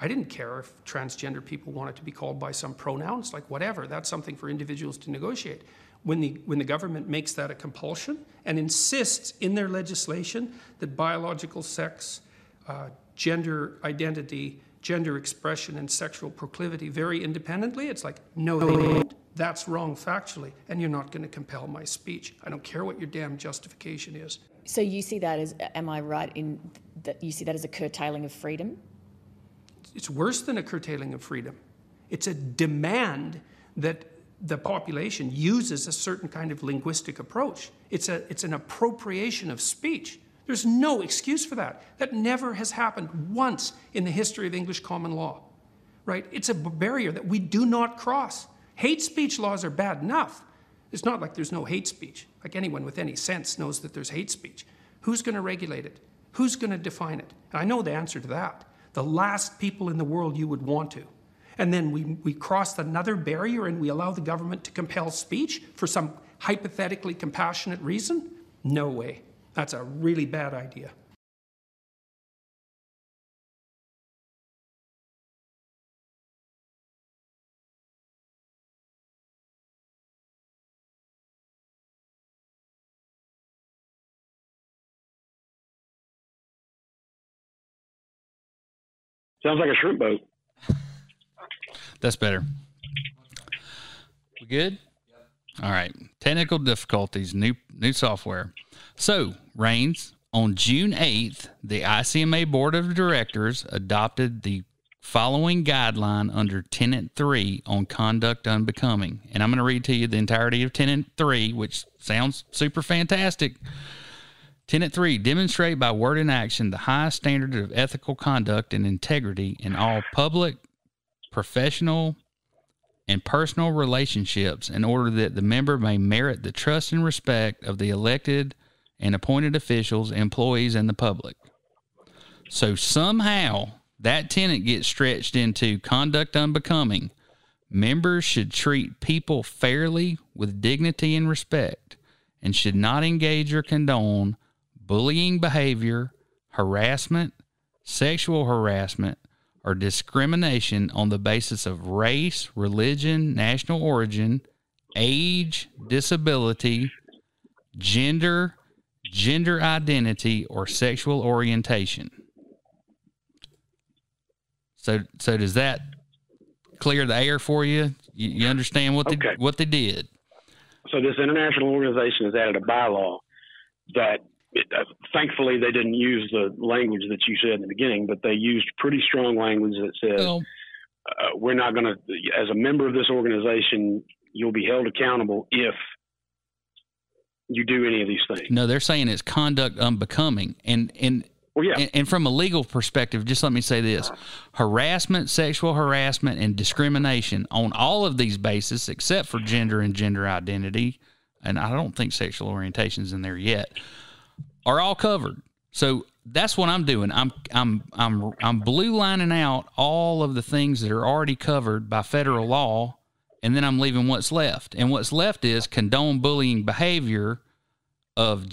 I didn't care if transgender people wanted to be called by some pronouns, like whatever. That's something for individuals to negotiate. When the, when the government makes that a compulsion and insists in their legislation that biological sex, uh, gender identity, gender expression, and sexual proclivity vary independently, it's like, no, they don't. That's wrong factually, and you're not going to compel my speech. I don't care what your damn justification is. So you see that as, am I right in that you see that as a curtailing of freedom? It's worse than a curtailing of freedom. It's a demand that the population uses a certain kind of linguistic approach. It's, a, it's an appropriation of speech. There's no excuse for that. That never has happened once in the history of English common law, right? It's a barrier that we do not cross. Hate speech laws are bad enough. It's not like there's no hate speech. Like anyone with any sense knows that there's hate speech. Who's going to regulate it? Who's going to define it? I know the answer to that. The last people in the world you would want to. And then we, we cross another barrier and we allow the government to compel speech for some hypothetically compassionate reason? No way. That's a really bad idea. Sounds like a shrimp boat. That's better. We good? All right. Technical difficulties, new new software. So, Rains, on June 8th, the ICMA Board of Directors adopted the following guideline under Tenet 3 on conduct unbecoming. And I'm going to read to you the entirety of Tenet 3, which sounds super fantastic. Tenet 3 demonstrate by word and action the highest standard of ethical conduct and integrity in all public, professional, and personal relationships in order that the member may merit the trust and respect of the elected and appointed officials, employees, and the public. So somehow that tenet gets stretched into conduct unbecoming. Members should treat people fairly with dignity and respect and should not engage or condone bullying behavior, harassment, sexual harassment, or discrimination on the basis of race, religion, national origin, age, disability, gender, gender identity, or sexual orientation. So, so does that clear the air for you? You, you understand what they Okay. what they did? So this international organization has added a bylaw that, it, uh, thankfully, they didn't use the language that you said in the beginning, but they used pretty strong language that says Well, uh, we're not going to, as a member of this organization, you'll be held accountable if you do any of these things. no, they're saying it's conduct unbecoming, and and Well, yeah, And, and from a legal perspective, just let me say this. Harassment, sexual harassment, and discrimination on all of these bases, except for gender and gender identity, and I don't think sexual orientation is in there yet, are all covered. So that's what I'm doing. I'm I'm I'm I'm blue lining out all of the things that are already covered by federal law, and then I'm leaving what's left. And what's left is condone bullying behavior of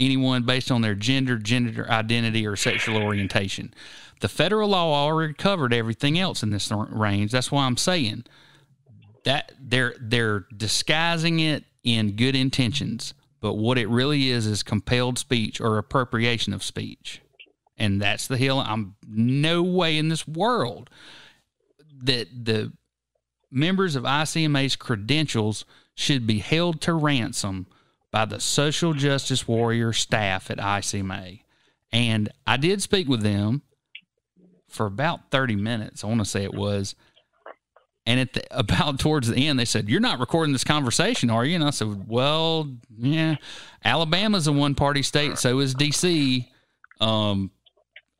anyone based on their gender, gender identity, or sexual orientation. The federal law already covered everything else in this range. That's why I'm saying that they're they're disguising it in good intentions, but what it really is is compelled speech or appropriation of speech, and that's the hill. I'm no way in this world that the members of ICMA's credentials should be held to ransom by the social justice warrior staff at ICMA. And I did speak with them for about 30 minutes. I want to say it was. And at the, about towards the end, they said, You're not recording this conversation, are you? And I said, Well, yeah. Alabama's a one party state, so is DC. Um,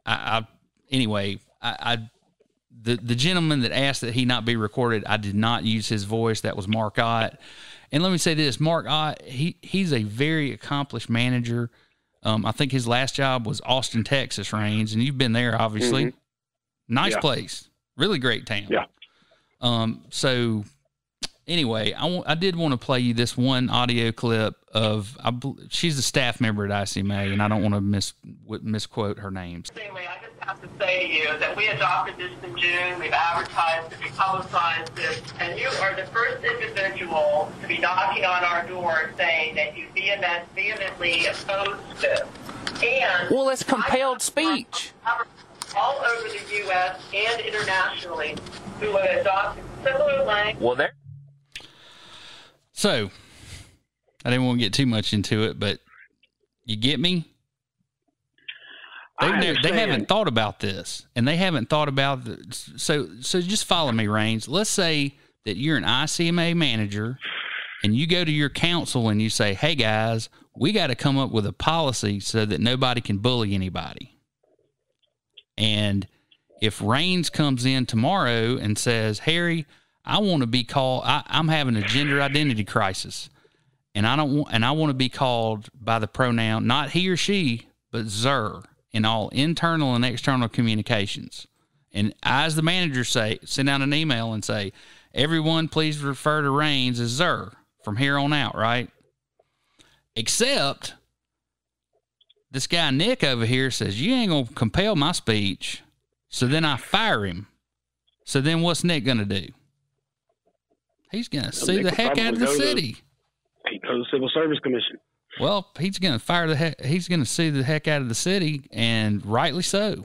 I, I anyway, I, I the the gentleman that asked that he not be recorded, I did not use his voice. That was Marc Ott. And let me say this, Marc Ott, he he's a very accomplished manager. Um, I think his last job was Austin, Texas, Rains, and you've been there, obviously. Nice Yeah. place, really great town. Yeah. Um. So, anyway, I did want to play you this one audio clip of I, bel- she's a staff member at ICMA, and I don't want to mis w- misquote her names. Anyway, I just have to say to you that we adopted this in June. We've advertised it, we publicized it, and you are the first individual to be knocking on our door saying that you vehement, vehemently oppose this. And Well, it's compelled I- speech. All over the U.S. and internationally, who have adopted similar language. Well, there. So, I didn't want to get too much into it, but you get me. They, never, they haven't thought about this, and they haven't thought about the, so so. Just follow me, Rains. Let's say that you're an ICMA manager, and you go to your council and you say, "Hey guys, we got to come up with a policy so that nobody can bully anybody." And if Rains comes in tomorrow and says, Harry, I want to be called, I, I'm having a gender identity crisis. and I don't want and I want to be called by the pronoun not he or she, but zer in all internal and external communications. And I, as the manager, say send out an email and say, everyone, please refer to Raines as zer from here on out, right? Except this guy Nick over here says you ain't gonna compel my speech, so then I fire him. So then what's Nick gonna do? He's gonna sue Nick the heck out of the go to- city. He goes to the Civil Service Commission. Well, he's going to fire the heck. He's going to sue the heck out of the city, and rightly so.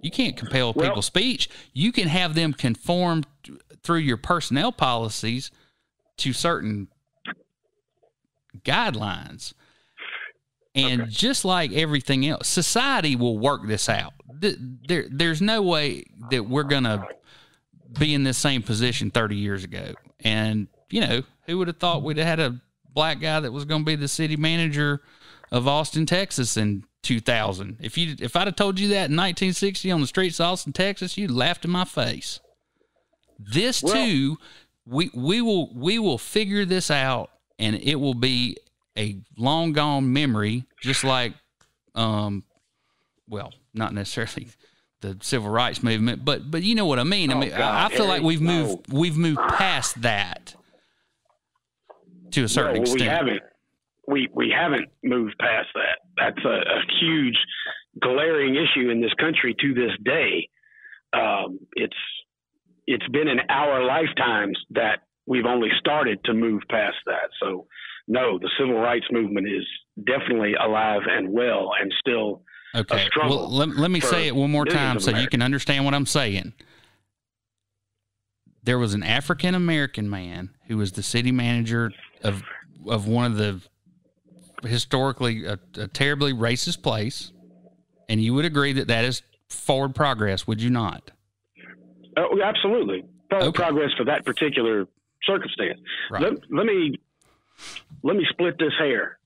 You can't compel Well- people's speech. You can have them conform t- through your personnel policies to certain guidelines. And just like everything else, society will work this out. There, there's no way that we're going to be in this same position 30 years ago. And, you know, who would have thought we'd have had a black guy that was going to be the city manager of Austin, Texas in 2000? If you if I'd have told you that in 1960 on the streets of Austin, Texas, you'd laughed in my face. This Well- too, we we will we will figure this out and it will be a long gone memory just like um well, not necessarily the civil rights movement, but but you know what I mean. I Oh, mean, God, I feel like we've moved we've moved past that to a certain No, well, extent. we haven't. We we haven't moved past that. That's a, a huge, glaring issue in this country to this day. Um, it's it's been in our lifetimes that we've only started to move past that. So, no, the civil rights movement is definitely alive and well, and still. Okay. struggle Well, let, let me say it one more time so you can understand what I'm saying. There was an African American man who was the city manager of of one of the historically a, a terribly racist place, and you would agree that that is forward progress, would you not? Oh, absolutely. Forward Okay. progress for that particular circumstance. Right. Let, let me let me split this hair.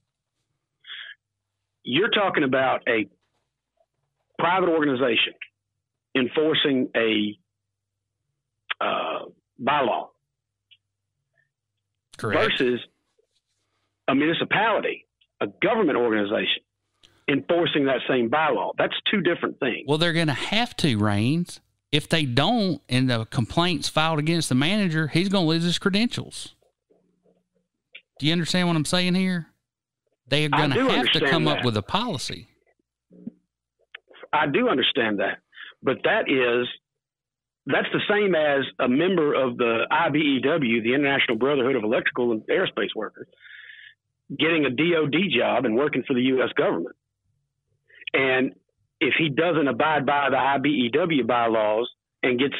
You're talking about a private organization enforcing a uh, bylaw Correct. versus a municipality, a government organization enforcing that same bylaw. That's two different things. Well, they're going to have to, Rains. If they don't, and the complaints filed against the manager, he's going to lose his credentials. Do you understand what I'm saying here? They are going to have to come up with a policy. I do understand that, but that is that's the same as a member of the IBEW, the International Brotherhood of Electrical and Aerospace Workers, getting a DoD job and working for the U.S. government. And if he doesn't abide by the IBEW bylaws and gets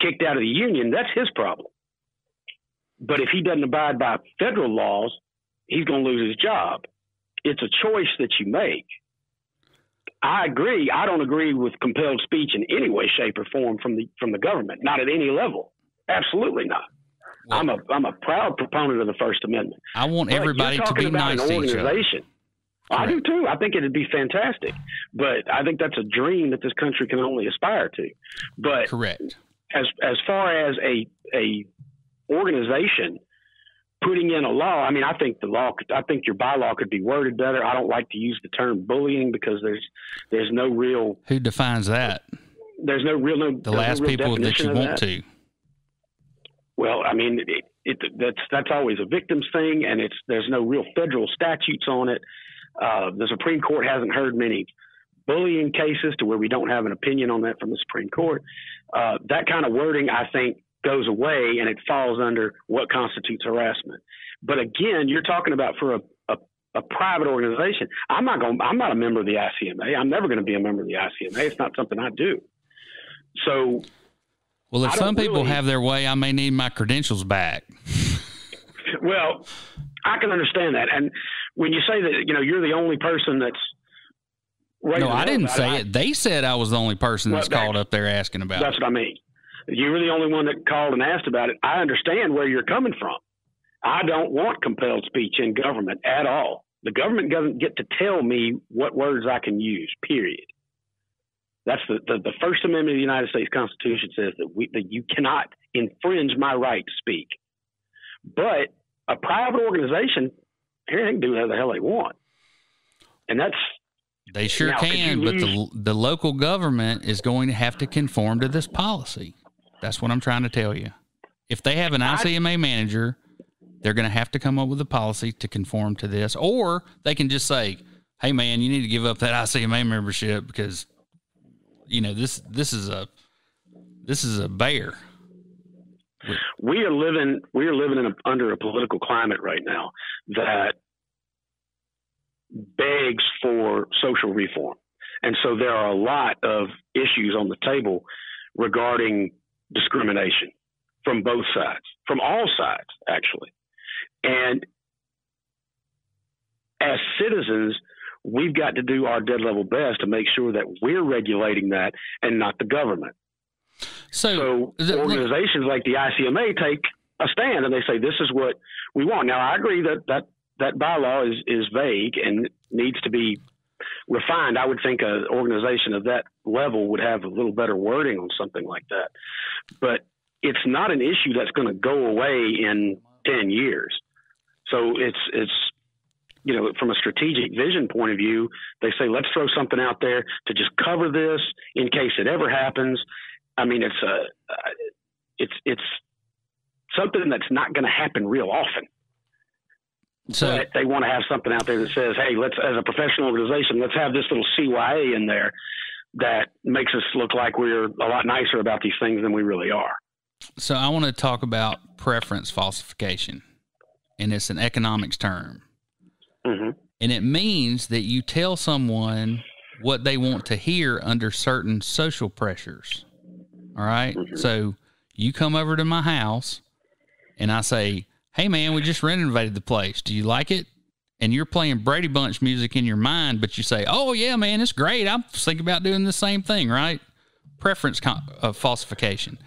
kicked out of the union, that's his problem. But if he doesn't abide by federal laws, he's going to lose his job. It's a choice that you make. I agree. I don't agree with compelled speech in any way, shape, or form from the from the government. Not at any level. Absolutely not. I'm a I'm a proud proponent of the First Amendment. I want everybody to be nice to each other. I do too. I think it'd be fantastic, but I think that's a dream that this country can only aspire to. But Correct. as as far as a a organization putting in a law, I mean, I think the law, could, I think your bylaw could be worded better. I don't like to use the term bullying because there's there's no real Who defines that? there's no real no The no last real people that you want that. to. Well, I mean, it, it, that's that's always a victim's thing, and it's there's no real federal statutes on it. Uh, the Supreme Court hasn't heard many bullying cases to where we don't have an opinion on that from the Supreme Court. Uh, that kind of wording, I think, goes away, and it falls under what constitutes harassment. But again, you're talking about for a, a, a private organization. I'm not going. I'm not a member of the ICMA. I'm never going to be a member of the ICMA. It's not something I do. So Well, if some people really- have their way, I may need my credentials back. Well, I can understand that. And when you say that, you know, you're the only person that's No, I didn't say I- it. They said I was the only person Well, that's that's- called up there asking about That's it. what I mean. You were the only one that called and asked about it. I understand where you're coming from. I don't want compelled speech in government at all. The government doesn't get to tell me what words I can use. Period. That's the, the, the First Amendment of the United States Constitution says that we that you cannot infringe my right to speak. But a private organization here they can do whatever the hell they want, and that's they sure now, can. But the the local government is going to have to conform to this policy. That's what I'm trying to tell you. If they have an ICMA manager, they're going to have to come up with a policy to conform to this, or they can just say, "Hey, man, you need to give up that ICMA membership because you know this this is a this is a bear." We are living we are living in a, under a political climate right now that begs for social reform, and so there are a lot of issues on the table regarding discrimination from both sides, from all sides, actually. And as citizens, we've got to do our dead level best to make sure that we're regulating that and not the government. So, so organizations like the ICMA take a stand and they say this is what we want. Now, I agree that that that bylaw is is vague and needs to be refined. I would think an organization of that level would have a little better wording on something like that. But it's not an issue that's going to go away in 10 years. So it's, it's, you know, from a strategic vision point of view, they say, let's throw something out there to just cover this in case it ever happens. I mean, it's a, it's, it's something that's not going to happen real often. So but they want to have something out there that says, "Hey, let's as a professional organization, let's have this little CYA in there that makes us look like we're a lot nicer about these things than we really are." So I want to talk about preference falsification, and it's an economics term. Mm-hmm. And it means that you tell someone what they want to hear under certain social pressures. All right? mm-hmm. So you come over to my house and I say, Hey man, we just renovated the place. Do you like it? And you're playing Brady Bunch music in your mind, but you say, Oh yeah, man, it's great. I'm thinking about doing the same thing, right? Preference con- uh, falsification.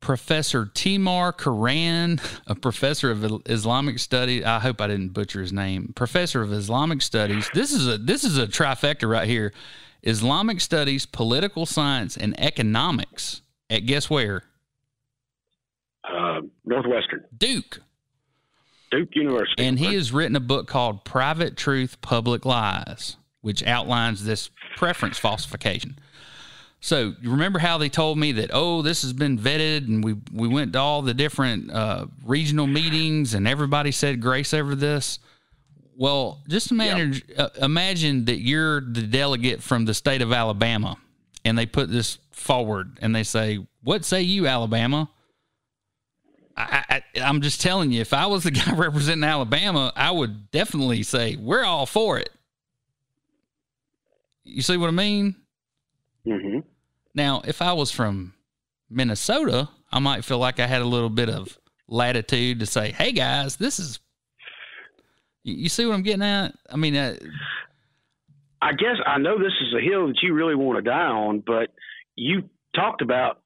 Professor Timur Kuran, a professor of Islamic studies. I hope I didn't butcher his name. Professor of Islamic studies. This is a this is a trifecta right here. Islamic studies, political science, and economics. At guess where? Northwestern. Duke. Duke University. And he has written a book called Private Truth, Public Lies, which outlines this preference falsification. So you remember how they told me that oh this has been vetted and we we went to all the different uh, regional meetings and everybody said grace over this. Well, just imagine uh, imagine that you're the delegate from the state of Alabama, and they put this forward and they say, "What say you, Alabama?" I, I, I'm just telling you, if I was the guy representing Alabama, I would definitely say we're all for it. You see what I mean? Mm-hmm. Now, if I was from Minnesota, I might feel like I had a little bit of latitude to say, "Hey guys, this is." You see what I'm getting at? I mean, uh, I guess I know this is a hill that you really want to die on, but you talked about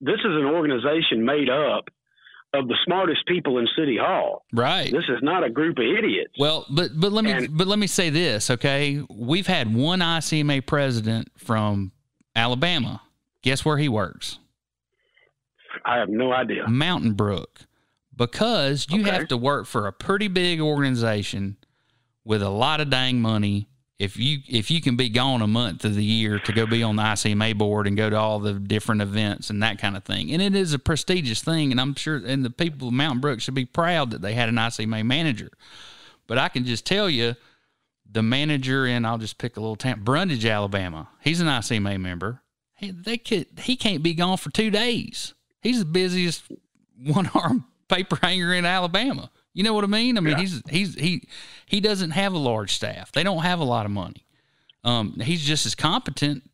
this is an organization made up of the smartest people in City Hall. Right. This is not a group of idiots. Well, but but let me and, but let me say this, okay? We've had one ICMA president from Alabama Guess where he works? I have no idea. Mountain Brook. Because you okay. have to work for a pretty big organization with a lot of dang money. If you if you can be gone a month of the year to go be on the ICMA board and go to all the different events and that kind of thing, and it is a prestigious thing, and I'm sure and the people of Mountain Brook should be proud that they had an ICMA manager. But I can just tell you, the manager in I'll just pick a little town, Brundidge, Alabama. He's an ICMA member. He, they could, he can't be gone for two days. He's the busiest one arm paper hanger in Alabama. You know what I mean? I mean, yeah. he's he's he he doesn't have a large staff. They don't have a lot of money. Um, he's just as competent.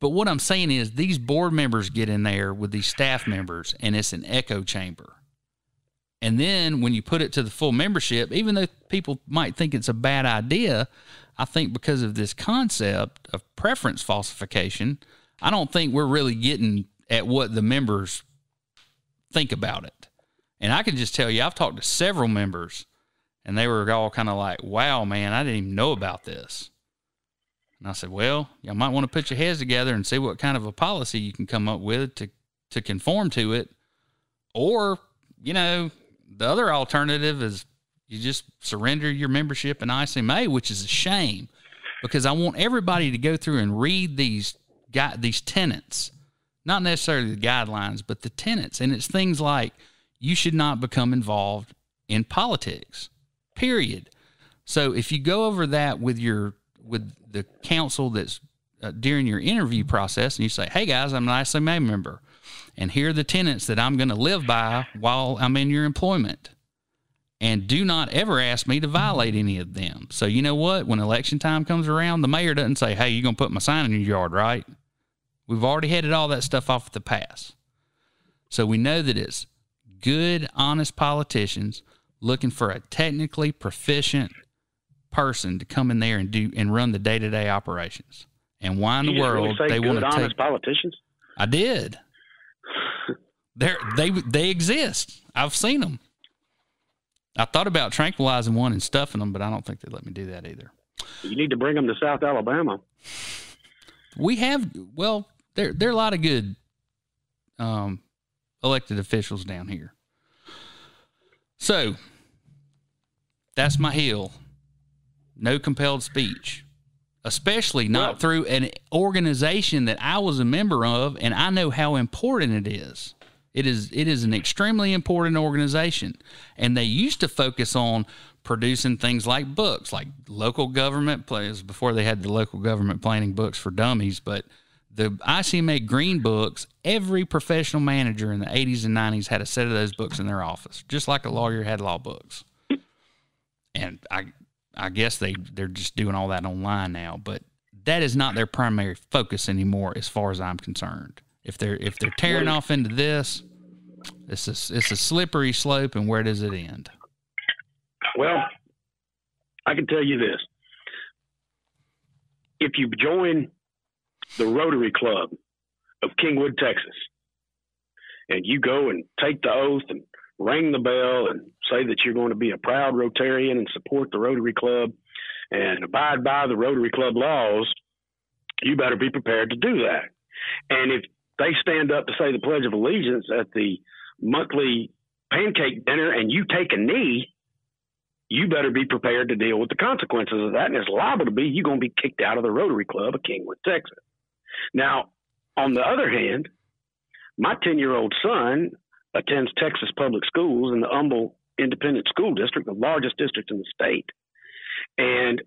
But what I'm saying is, these board members get in there with these staff members, and it's an echo chamber. And then when you put it to the full membership, even though people might think it's a bad idea, I think because of this concept of preference falsification, I don't think we're really getting at what the members think about it. And I can just tell you, I've talked to several members, and they were all kind of like, "Wow, man, I didn't even know about this." And I said, "Well, you might want to put your heads together and see what kind of a policy you can come up with to to conform to it, or you know, the other alternative is You just surrender your membership in ICMA, which is a shame because I want everybody to go through and read these these tenets, not necessarily the guidelines, but the tenets. And it's things like you should not become involved in politics. Period. So if you go over that with your with the council that's uh, during your interview process, and you say, "Hey guys, I'm an ICMA member, and here are the tenets that I'm going to live by while I'm in your employment." and do not ever ask me to violate any of them. So you know what? When election time comes around, the mayor doesn't say, "Hey, you're gonna put my sign in your yard, right?" We've already headed all that stuff off at the pass. So we know that it's good, honest politicians looking for a technically proficient person to come in there and do and run the day to day operations. And why in you the world really they want to honest take politicians? I did. they they they exist. I've seen them. I thought about tranquilizing one and stuffing them, but I don't think they'd let me do that either. You need to bring them to South Alabama. We have well, there there are a lot of good um, elected officials down here. So that's my hill. No compelled speech, especially not well, through an organization that I was a member of, and I know how important it is. It is it is an extremely important organization, and they used to focus on producing things like books, like local government plays before they had the local government planning books for dummies, but the ICMA Green Books, every professional manager in the 80s and 90s had a set of those books in their office, just like a lawyer had law books. And I, I guess they they're just doing all that online now, but that is not their primary focus anymore, as far as I'm concerned. If they're if they're tearing off into this, it's a, it's a slippery slope, and where does it end? Well, I can tell you this: if you join the Rotary Club of Kingwood, Texas, and you go and take the oath and ring the bell and say that you're going to be a proud Rotarian and support the Rotary Club and abide by the Rotary Club laws, you better be prepared to do that. And if they stand up to say the Pledge of Allegiance at the monthly pancake dinner and you take a knee, you better be prepared to deal with the consequences of that. And it's liable to be you're going to be kicked out of the Rotary Club of Kingwood, Texas. Now, on the other hand, my 10 year old son attends Texas public schools in the Humble Independent School District, the largest district in the state. And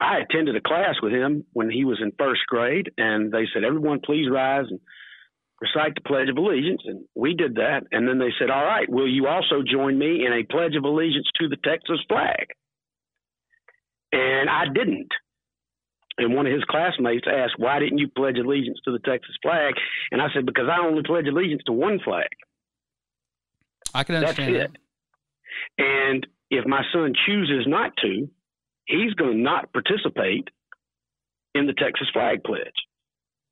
I attended a class with him when he was in first grade, and they said, Everyone, please rise and recite the Pledge of Allegiance. And we did that. And then they said, All right, will you also join me in a Pledge of Allegiance to the Texas flag? And I didn't. And one of his classmates asked, Why didn't you pledge allegiance to the Texas flag? And I said, Because I only pledge allegiance to one flag. I can understand That's it. That. And if my son chooses not to, he's going to not participate in the Texas flag pledge.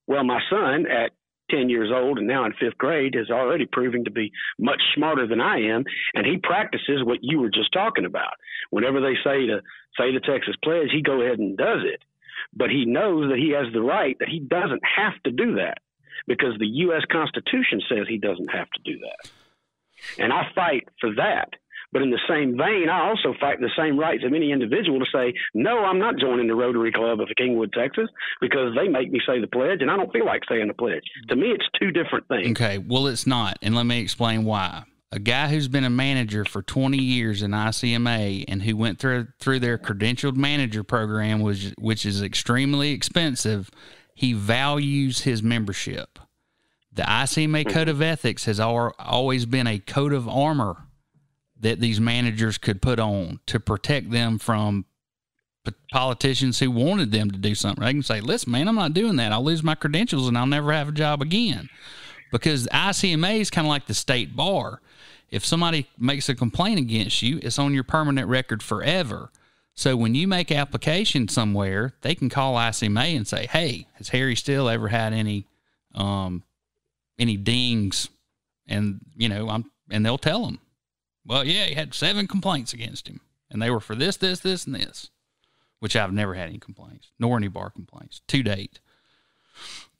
Well, my son at 10 years old and now in fifth grade is already proving to be much smarter than I am. And he practices what you were just talking about. Whenever they say to say the Texas pledge, he go ahead and does it but he knows that he has the right that he doesn't have to do that because the U.S. Constitution says he doesn't have to do that. And I fight for that. But in the same vein, I also fight the same rights of any individual to say, no, I'm not joining the Rotary Club of Kingwood, Texas, because they make me say the pledge, and I don't feel like saying the pledge. To me, it's two different things. Okay, well, it's not. And let me explain why a guy who's been a manager for 20 years in ICMA and who went through through their credentialed manager program which which is extremely expensive he values his membership the ICMA mm-hmm. code of ethics has always been a coat of armor that these managers could put on to protect them from politicians who wanted them to do something. They can say, "Listen, man, I'm not doing that. I'll lose my credentials and I'll never have a job again." Because ICMA is kind of like the state bar if somebody makes a complaint against you, it's on your permanent record forever. So when you make application somewhere, they can call ICMA and say, "Hey, has Harry Still ever had any um, any dings?" And you know, I'm and they'll tell them, "Well, yeah, he had seven complaints against him, and they were for this, this, this, and this." Which I've never had any complaints, nor any bar complaints to date.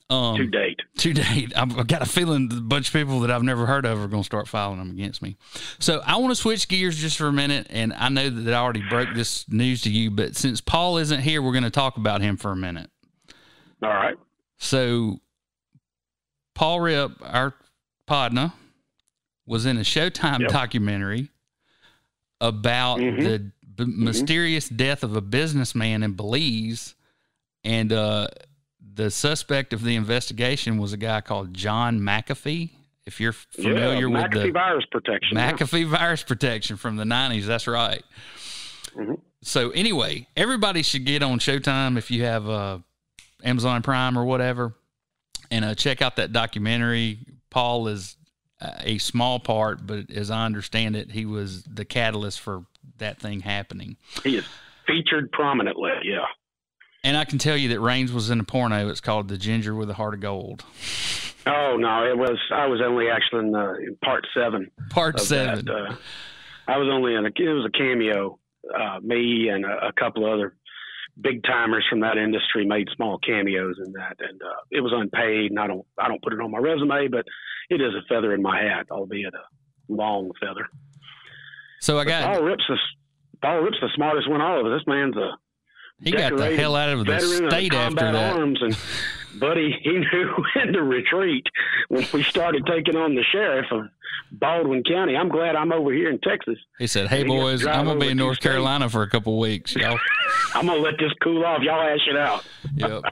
Um, to date. To date. I've got a feeling a bunch of people that I've never heard of are going to start filing them against me. So I want to switch gears just for a minute. And I know that I already broke this news to you, but since Paul isn't here, we're going to talk about him for a minute. All right. So Paul Ripp, our partner, was in a Showtime yep. documentary about mm-hmm. the b- mm-hmm. mysterious death of a businessman in Belize. And uh, the suspect of the investigation was a guy called John McAfee. If you're familiar yeah, with the virus protection, McAfee yeah. virus protection from the 90s, that's right. Mm-hmm. So, anyway, everybody should get on Showtime if you have uh, Amazon Prime or whatever and uh, check out that documentary. Paul is a small part, but as I understand it, he was the catalyst for that thing happening. He is featured prominently, yeah. And I can tell you that Raines was in a porno. It's called "The Ginger with a Heart of Gold." Oh no, it was. I was only actually in, uh, in part seven. Part seven. Uh, I was only in a. It was a cameo. Uh, me and a, a couple other big timers from that industry made small cameos in that, and uh, it was unpaid. And I don't, I don't put it on my resume, but it is a feather in my hat, albeit a long feather. So I got Paul Ripp's. the Paul Ripp's the smartest one all of us. This man's a he got the hell out of the state after that. Arms and buddy, he knew when to retreat when we started taking on the sheriff of Baldwin County. I'm glad I'm over here in Texas. He said, "Hey boys, I'm gonna be in North Carolina for a couple weeks, y'all. I'm gonna let this cool off. Y'all hash it out." yep.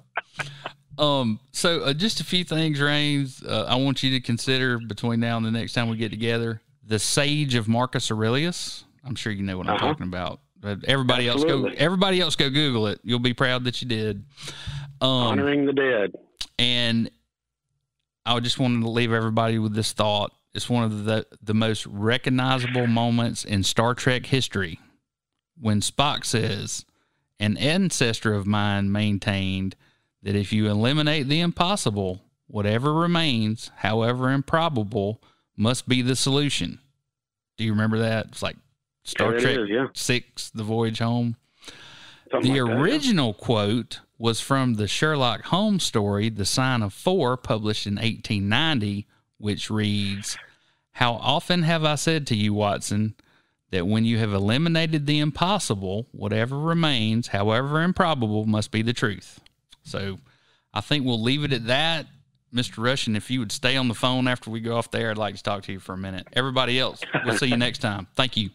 Um. So, uh, just a few things, Raines. Uh, I want you to consider between now and the next time we get together. The Sage of Marcus Aurelius. I'm sure you know what I'm uh-huh. talking about. But everybody Absolutely. else go. Everybody else go Google it. You'll be proud that you did. Um, Honoring the dead. And I just wanted to leave everybody with this thought. It's one of the the most recognizable moments in Star Trek history when Spock says, "An ancestor of mine maintained that if you eliminate the impossible, whatever remains, however improbable, must be the solution." Do you remember that? It's like Star Trek is, yeah. Six: The Voyage Home. Something the like original that, yeah. quote was from the Sherlock Holmes story, The Sign of Four, published in 1890, which reads, How often have I said to you, Watson, that when you have eliminated the impossible, whatever remains, however improbable, must be the truth. So I think we'll leave it at that. Mr. Rushing, if you would stay on the phone after we go off there, I'd like to talk to you for a minute. Everybody else, we'll see you next time. Thank you.